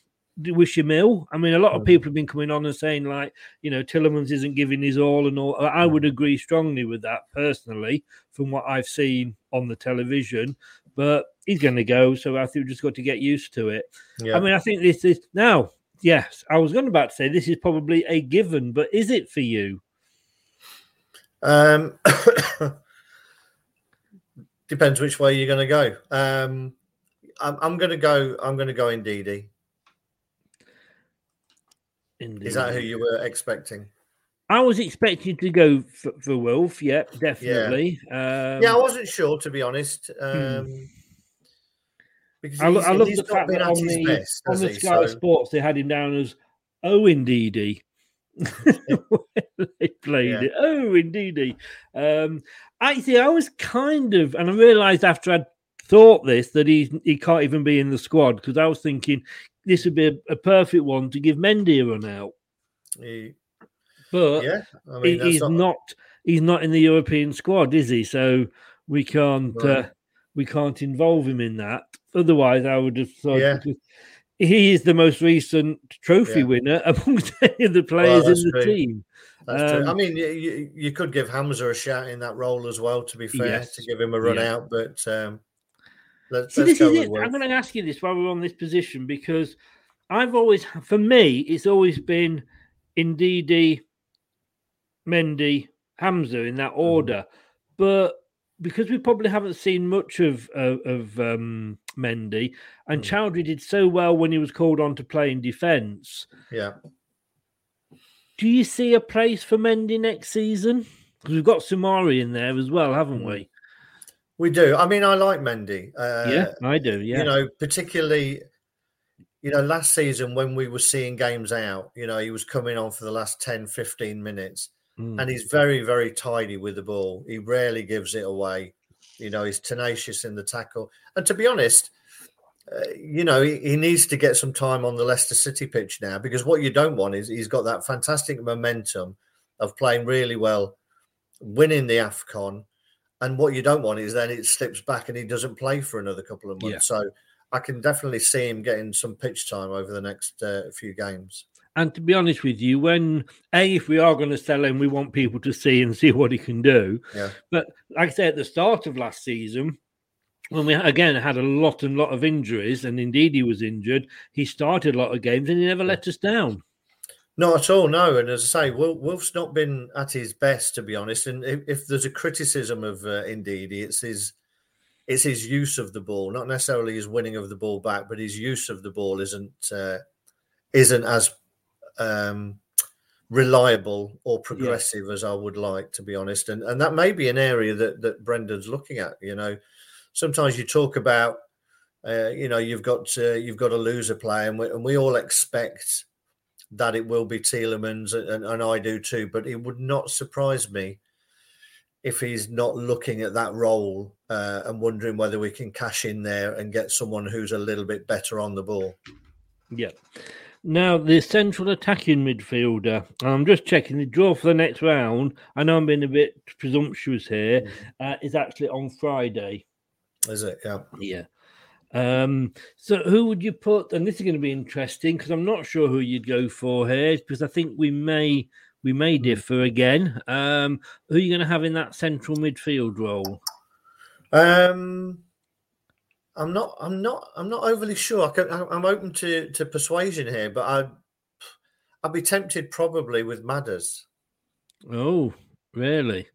wish him ill. I mean, a lot of people have been coming on and saying, like, you know, Tielemans isn't giving his all and all. I would agree strongly with that personally, from what I've seen on the television. But he's going to go, so I think we've just got to get used to it. Yeah. I mean, I think this is now. Yes, I was going about to say this is probably a given, but is it for you? Um, [coughs] depends which way you're going to go. Um, I'm, I'm going to go. I'm going to go in Ndidi. Indeed. Is that who you were expecting? I was expecting to go for, for Wilf. Yeah, definitely. Yeah. Um, yeah, I wasn't sure to be honest. Hmm. Um, hmm. Because I, I love the fact that on the, best, on the Sky so... Sports they had him down as Owen indeedy. [laughs] they played yeah. it. Oh indeedy. Um, actually, I was kind of, and I realised after I'd thought this that he he can't even be in the squad because I was thinking this would be a, a, perfect one to give Mendy a run out. He, but yeah, I mean, he, he's not... not... he's not in the European squad, is he? So we can't right. uh, we can't involve him in that. Otherwise, I would have thought yeah. he is the most recent trophy yeah. winner [laughs] amongst any of the players well, in the true. team. Um, I mean, you, you, could give Hamza a shout in that role as well. To be fair, yes. to give him a run yeah. out, but um, Let's, See, let's this is it. I'm going to ask you this while we're on this position because I've always, for me, it's always been Ndidi, Mendy, Hamza in that mm-hmm. order. Mm. But because we probably haven't seen much of of, of um, Mendy, and mm. Choudhury did so well when he was called on to play in defence. Yeah. Do you see a place for Mendy next season? Because we've got Soumaré in there as well, haven't mm. we? We do. I mean, I like Mendy. Uh, yeah, I do. Yeah. You know, particularly, you know, last season when we were seeing games out, you know, he was coming on for the last 10, 15 minutes mm. and he's very, very tidy with the ball. He rarely gives it away. You know, he's tenacious in the tackle. And to be honest, uh, you know, he, he, needs to get some time on the Leicester City pitch now because what you don't want is he's got that fantastic momentum of playing really well, winning the AFCON and what you don't want is then it slips back and he doesn't play for another couple of months. Yeah. So I can definitely see him getting some pitch time over the next uh, few games. And to be honest with you, when a if we are going to sell him, we want people to see and [laughs] see what he can do. Yeah. But like I say, at the start of last season, when we again had a lot and lot of injuries, and indeed he was injured, he started a lot of games and he never let us down. Not at all, no. And as I say, Wilf's not been at his best, to be honest. And if, if there's a criticism of uh, Ndidi, it's his it's his use of the ball, not necessarily his winning of the ball back, but his use of the ball isn't uh, isn't as um, reliable or progressive yeah. as I would like, to be honest. And and that may be an area that that Brendan's looking at. You know, sometimes you talk about, uh, you know, you've got uh, you've got a loser player, and we, and we all expect that it will be Tielemans, and, and I do too. But it would not surprise me if he's not looking at that role uh, and wondering whether we can cash in there and get someone who's a little bit better on the ball. Yeah. Now, the central attacking midfielder, I'm just checking the draw for the next round. I know I'm being a bit presumptuous here. Mm. Uh, is actually on Friday. Is it? Yeah. Yeah. Um, so who would you put? And this is going to be interesting because I'm not sure who you'd go for here because I think we may we may hmm. differ again. Um, who are you going to have in that central midfield role? Um, I'm not. I'm not. I'm not overly sure. I can, I'm open to to persuasion here, but I I'd be tempted probably with Madders. Oh, really?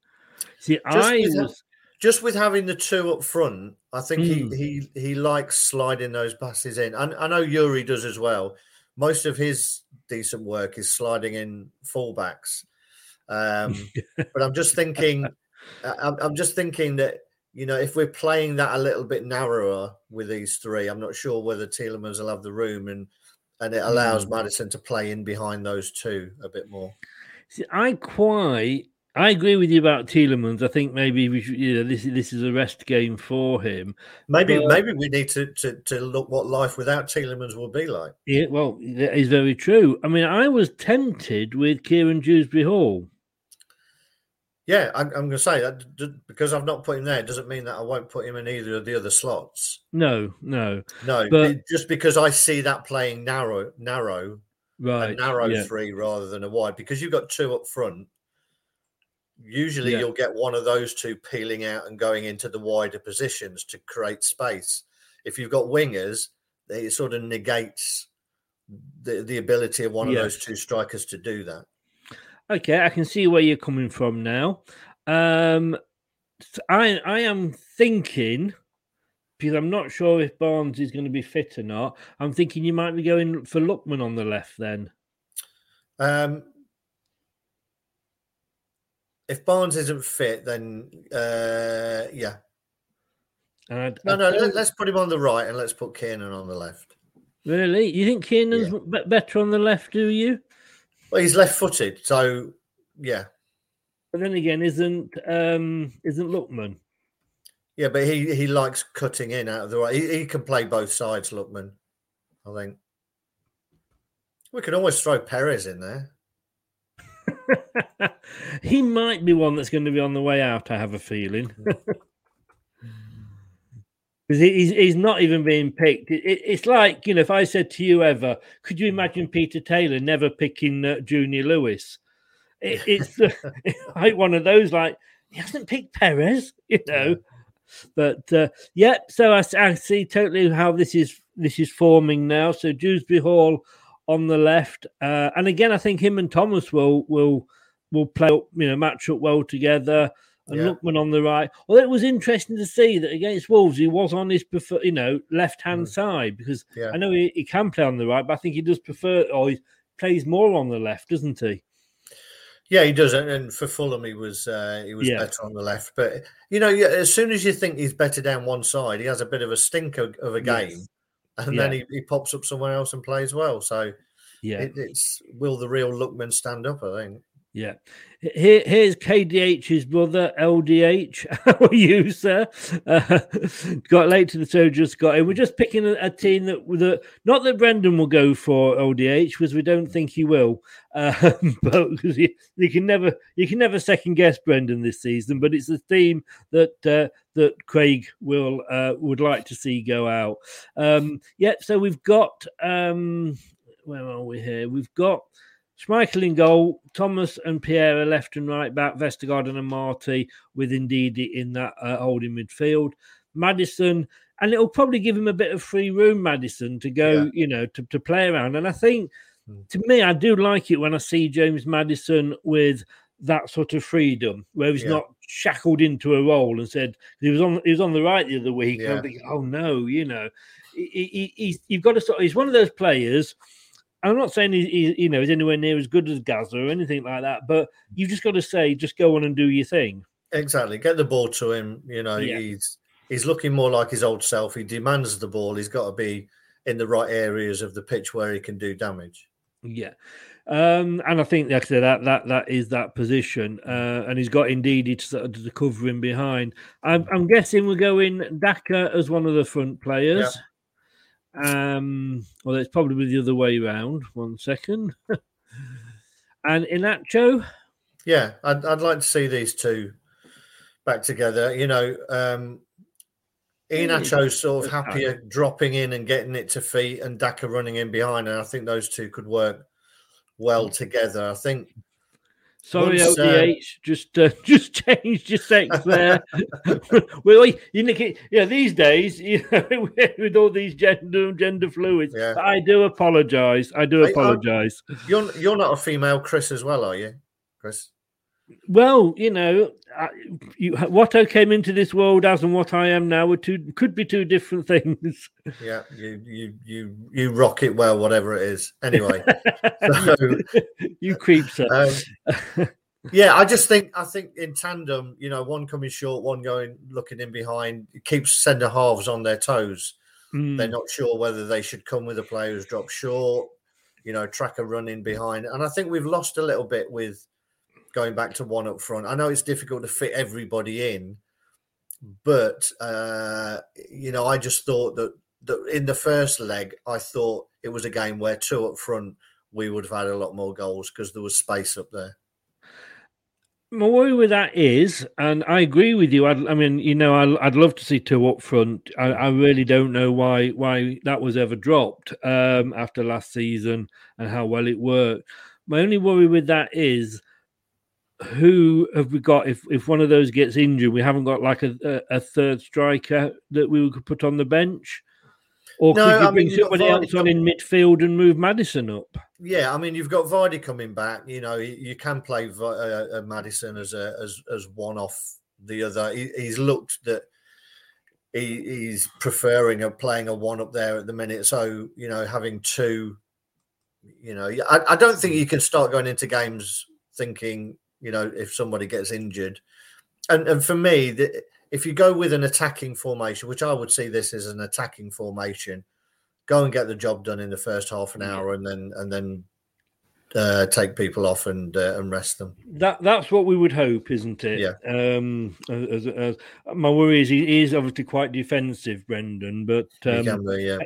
See, just I was just with having the two up front. I think Mm. he he he likes sliding those passes in. I, I know Yuri does as well. Most of his decent work is sliding in fullbacks. Um, [laughs] but I'm just thinking, I'm, I'm just thinking that you know if we're playing that a little bit narrower with these three, I'm not sure whether Tielemans will have the room and and it allows Mm. Maddison to play in behind those two a bit more. See, I quite. I agree with you about Tielemans. I think maybe we should, you know, this this is a rest game for him. Maybe But- maybe we need to, to to look what life without Tielemans will be like. Yeah, well, that is very true. I mean, I was tempted with Kiernan Dewsbury Hall. Yeah, I'm, I'm going to say that because I've not put him there doesn't mean that I won't put him in either of the other slots. No, no, No, but just because I see that playing narrow, narrow, right, a narrow yeah. three rather than a wide, because you've got two up front. Usually, Yeah. you'll get one of those two peeling out and going into the wider positions to create space. If you've got wingers, it sort of negates the the ability of one of those two strikers to do that. Okay, I can see where you're coming from now. Um, I I am thinking because I'm not sure if Barnes is going to be fit or not. I'm thinking you might be going for Lookman on the left then. Um, if Barnes isn't fit, then uh, yeah, I, no, I no. Let, let's put him on the right and let's put Kiernan on the left. really, you think Kiernan's be- better on the left? Do you? Well, he's left-footed, so yeah, But then again, isn't um isn't Lookman? yeah. But he he likes cutting in out of the right. He, he can play both sides, Lookman. I think we could always throw Perez in there. [laughs] he might be one that's going to be on the way out. I have a feeling [laughs] because he's he's not even being picked. It, it- it's like you know, if I said to you ever, could you imagine Peter Taylor never picking uh, Junior Lewis? It, it's [laughs] like one of those like he hasn't picked Perez, you know. But uh, yeah, so I see totally how this is this is forming now. So Dewsbury Hall on the left, uh, and again, I think him and Thomas will will will play up, you know, match up well together. And Yeah. Lookman on the right. Well, it was interesting to see that against Wolves, he was on his prefer, you know, left hand side because Yeah. I know he, he can play on the right, but I think he does prefer, or he plays more on the left, doesn't he? Yeah, he does, and- for Fulham, he was uh, he was Yeah. better on the left. But you know, as soon as you think he's better down one side, he has a bit of a stink of, of a Yes. And then he, he pops up somewhere else and plays well. So Yeah. it, it's will the real Lookman stand up? I think. Yeah. Here, here's KDH's brother, LDH. [laughs] How are you, sir? Uh, [laughs] got late to the show, just got in. We're just picking a, a team that, that, not that Brendan will go for LDH, because we don't think he will. Um, [laughs] but you, you can never, you can never second guess Brendan this season. But it's a team that uh, that Craig will uh, would like to see go out. Um, yeah. So we've got, um, where are we here? We've got. Schmeichel in goal, Thomas and Pierre are left and right back, Vestergaard and Marty with Ndidi in that uh, holding midfield. Maddison, and it'll probably give him a bit of free room, Maddison, to go, Yeah. you know, to, to play around. And I think, Hmm. to me, I do like it when I see James Maddison with that sort of freedom, where he's Yeah. not shackled into a role and said he was on he was on the right the other week. And Yeah. I'm thinking, oh no, you know, he, he, he's you've got to sort. He's one of those players. I'm not saying he, he, you know, he's anywhere near as good as Gazza or anything like that, but you've just got to say, just go on and do your thing. Exactly. Get the ball to him. You know, Yeah. he's he's looking more like his old self. He demands the ball. He's got to be in the right areas of the pitch where he can do damage. Yeah. Um, and I think like I said, that that that is that position, uh, and he's got Indeedy to, sort of to cover him behind. I'm, I'm guessing we're going Daka as one of the front players. Um, well, it's probably the other way round. One second, [laughs] and Iheanacho. Yeah, I'd, I'd like to see these two back together. You know, um, Ian Yeah, Acho's sort of happier dropping in and getting it to feet, and Daka running in behind, and I think those two could work well together. I think. Sorry, once, uh, ODH, just uh, [laughs] just changed your sex there. [laughs] well, you know, yeah, these days, [laughs] you know, with all these gender gender fluids, Yeah. I do apologise. I do I- apologise. You're you're not a female Chris as well, are you, Chris? Well, you know, I, you, what I came into this world as and what I am now are two could be two different [laughs] things. Yeah, you you you you rock it well, whatever it is. Anyway, [laughs] so, you creeps. um, [laughs] yeah, I just think I think in tandem, you know, one coming short, one going looking in behind, keeps centre halves on their toes. Mm. They're not sure whether they should come with a player who's dropped short, you know, track a run in behind. And I think we've lost a little bit with going back to one up front. I know it's difficult to fit everybody in, but uh, you know, I just thought that that in the first leg, I thought it was a game where two up front we would have had a lot more goals because there was space up there. My worry with that is, and I agree with you. I'd, I mean, you know, I, I'd love to see two up front. I, I really don't know why why that was ever dropped um, after last season and how well it worked. My only worry with that is who have we got if if one of those gets injured? We haven't got like a, a, a third striker that we could put on the bench, or No, could you I bring mean, somebody else on in midfield and move Maddison up? Yeah, I mean, you've got Vardy coming back. You know, you, can play uh, uh, Maddison as a as as one off the other. He, he's looked that he, he's preferring a playing a one up there at the minute. So you know, having two, you know, I, I don't think you can start going into games thinking, you know, if somebody gets injured. And and for me, the, if you go with an attacking formation, which I would see this as an attacking formation, go and get the job done in the first half an hour, and then and then uh, take people off and uh, and rest them. That that's what we would hope, isn't it? Yeah. Um, as, as, my worry is he is obviously quite defensive, Brendan, but um, be, yeah.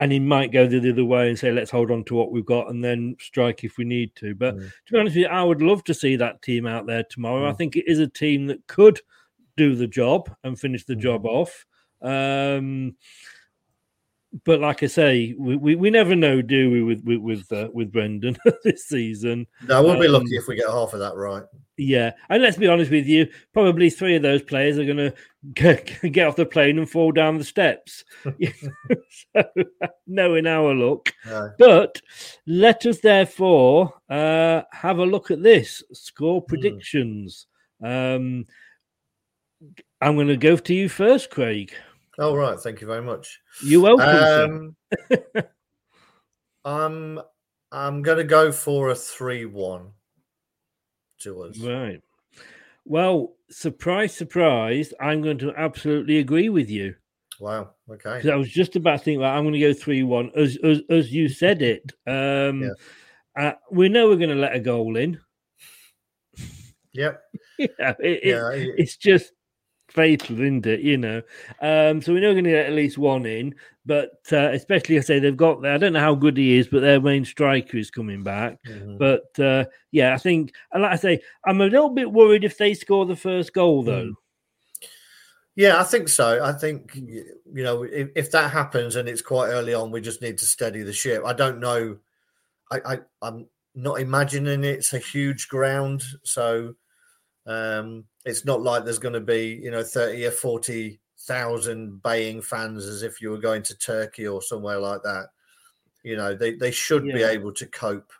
And he might go the other way and say, "Let's hold on to what we've got and then strike if we need to." But Mm. to be honest with you, I would love to see that team out there tomorrow. I Mm. think it is a team that could do the job and finish the job Mm. off. Um, but like I say, we, we, we never know, do we, with with with, uh, with Brendan [laughs] this season? No, we'll be Um, lucky if we get half of that right. yeah, and let's be honest with you, probably three of those players are going [laughs] to get off the plane and fall down the steps. [laughs] so, knowing our luck, No. but let us therefore uh, have a look at this score predictions. Um, I'm going to go to you first, Craig. Oh right, thank you very much. You're welcome. Um, [laughs] I'm I'm going to go for a three-one to us. Right. Well, surprise, surprise, I'm going to absolutely agree with you. Wow. Okay. I was just about to think, well, I'm going to go 3 1. As, as, as you said it, um, uh, we know we're going to let a goal in. Yep. [laughs] yeah, it, it- Yeah, it- it's just fatal, isn't it? You know, um, so we know we're going to get at least one in, but uh, especially I say they've got. I don't know how good he is, but their main striker is coming back. Mhm. But uh, yeah, I think, and like I say, I'm a little bit worried if they score the first goal, though. Yeah, I think so. I think you know if, if that happens and it's quite early on, we just need to steady the ship. I don't know. I, I I'm not imagining it's a huge ground, so um, it's not like there's going to be you know thirty or forty thousand baying fans as if you were going to Turkey or somewhere like that. You know, they, they should be able to cope,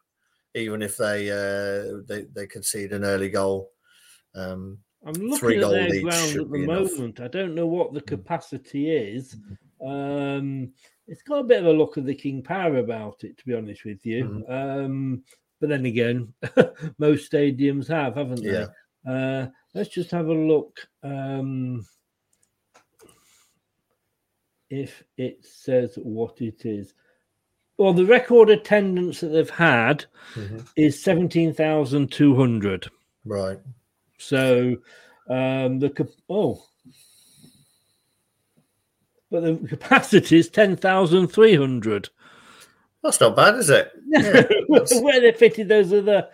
even if they uh, they they concede an early goal. Um, I'm three looking at their ground at the be enough. Moment. I don't know what the capacity is. Um, it's got a bit of a look of the King Power about it, to be honest with you. Mm-hmm. Um, but then again, [laughs] most stadiums have, haven't they? Yeah. Uh, let's just have a look. Um, if it says what it is. Well, the record attendance that they've had Mhm. is 17,200. Right. So um, the oh, but the capacity is 10,300. That's not bad, is it? [laughs] Where they fitted those other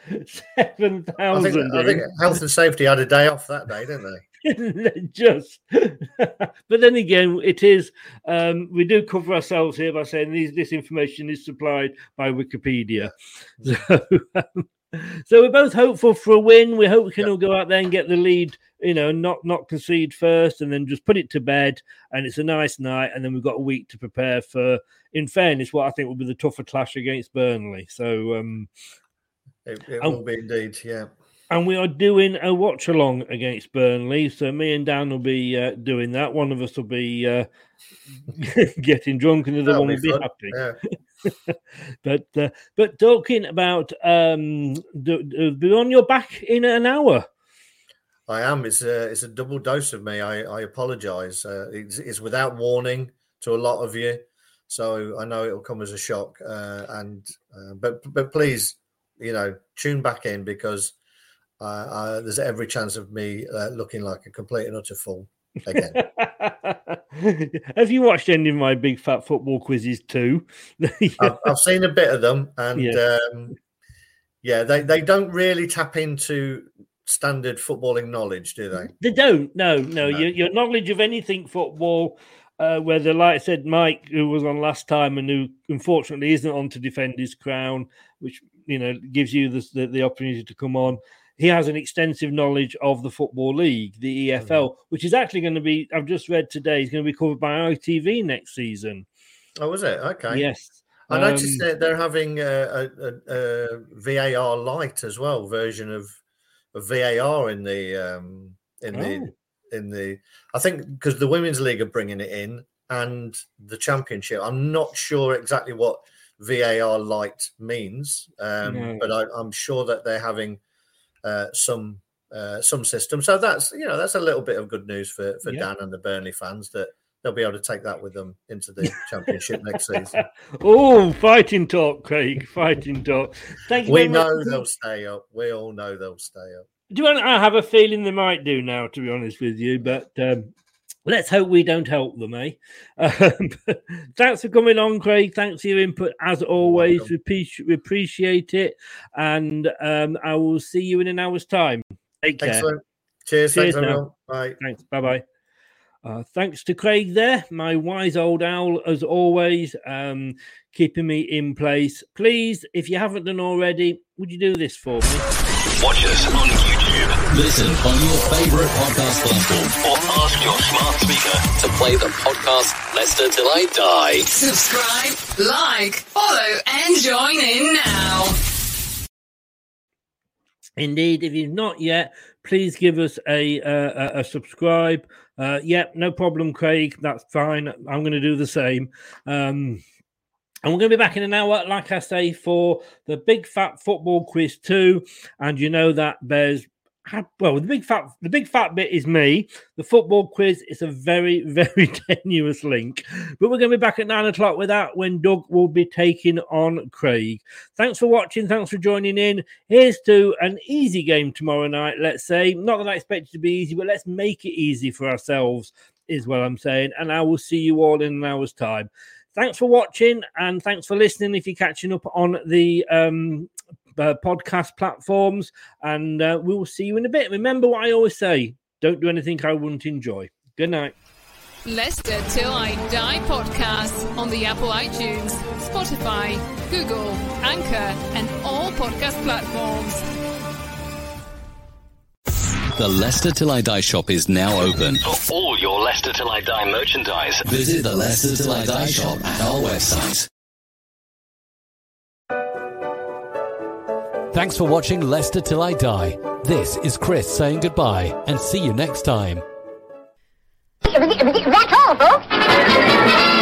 7,000 think, I think health and safety had a day off that day, didn't they? [laughs] just [laughs] but then again it is um we do cover ourselves here by saying these this information is supplied by wikipedia. So um, so we're both hopeful for a win. We hope we can all go out there and get the lead you know not not concede first and then just put it to bed and it's a nice night and then we've got a week to prepare for in fairness what i think will be the tougher clash against burnley so um It, it will be indeed, yeah. and we are doing a watch along against Burnley. So me and Dan will be uh, doing that. One of us will be uh, [laughs] getting drunk, and the other That'll one will be happy. yeah. [laughs] but uh, but talking about um, do, do- be on your back in an hour. I am. It's a it's a double dose of me. I I apologise. Uh, it's, it's without warning to a lot of you, so I know it will come as a shock. Uh, and uh, but but please, you know, tune back in because uh, uh, there's every chance of me uh, looking like a complete and utter fool again. [laughs] Have you watched any of my big fat football quizzes too? [laughs] I've, I've seen a bit of them, and Yeah. um, yeah, they they don't really tap into standard footballing knowledge, do they? They don't. No, no. Your, your knowledge of anything football, uh, whether, like I said, Mike, who was on last time and who unfortunately isn't on to defend his crown, which you know gives you the the, the opportunity to come on. He has an extensive knowledge of the football league, the EFL, which is actually going to be. I've just read today is going to be covered by ITV next season. Oh, was it? Okay. Yes. I noticed Um, that they're having a, a, a, a VAR light as well, version of, of VAR in the um, in Oh. the in the. I think because the women's league are bringing it in and the championship. I'm not sure exactly what VAR light means, um, No. but I, I'm sure that they're having uh, some uh, some system. So that's you know that's a little bit of good news for for Yeah. Dan and the Burnley fans that they'll be able to take that with them into the [laughs] championship next season. oh, fighting talk, Craig. Fighting talk. Thank you. We very much know they'll stay up. We all know they'll stay up. Do you? I have a feeling they might do now, to be honest with you. But um, let's hope we don't help them, eh? [laughs] Um, thanks for coming on, Craig. Thanks for your input as always. We appreciate, we appreciate it, and um, I will see you in an hour's time. Take care. Excellent. Cheers. Thanks, everyone. Bye. Thanks. Bye bye. Uh, thanks to Craig there, my wise old owl, as always, um, keeping me in place. Please, if you haven't done already, would you do this for me? Watch us on YouTube. Listen on your favorite podcast platform Or ask your smart speaker. to play the podcast Leicester Till I Die. Subscribe, like, follow, and join in now. Indeed, if you've not yet, please give us a uh, a, a subscribe. Uh, yep, no problem, Craig. That's fine. I'm going to do the same. Um, and we're going to be back in an hour, like I say, for the Big Fat Football Quiz 2. And you know that there's well, the big fat the big fat bit is me. The football quiz is a very, [laughs] very tenuous link. But we're going to be back at nine o'clock with that when Doug will be taking on Craig. Thanks for watching. Thanks for joining in. Here's to an easy game tomorrow night, let's say. Not that I expect it to be easy, but let's make it easy for ourselves, is what I'm saying. And I will see you all in an hour's time. Thanks for watching and thanks for listening if you're catching up on the um, uh, podcast platforms. And uh, we will see you in a bit. Remember what I always say don't do anything I wouldn't enjoy. Good night. Leicester Till I Die podcast on the Apple iTunes, Spotify, Google, Anchor, and all podcast platforms. The Leicester Till I Die shop is now open. For all your Leicester Till I Die merchandise, Visit the Leicester Till I Die shop at our website. Thanks for watching Leicester Till I Die. This is Chris saying goodbye and see you next time. That's all, folks.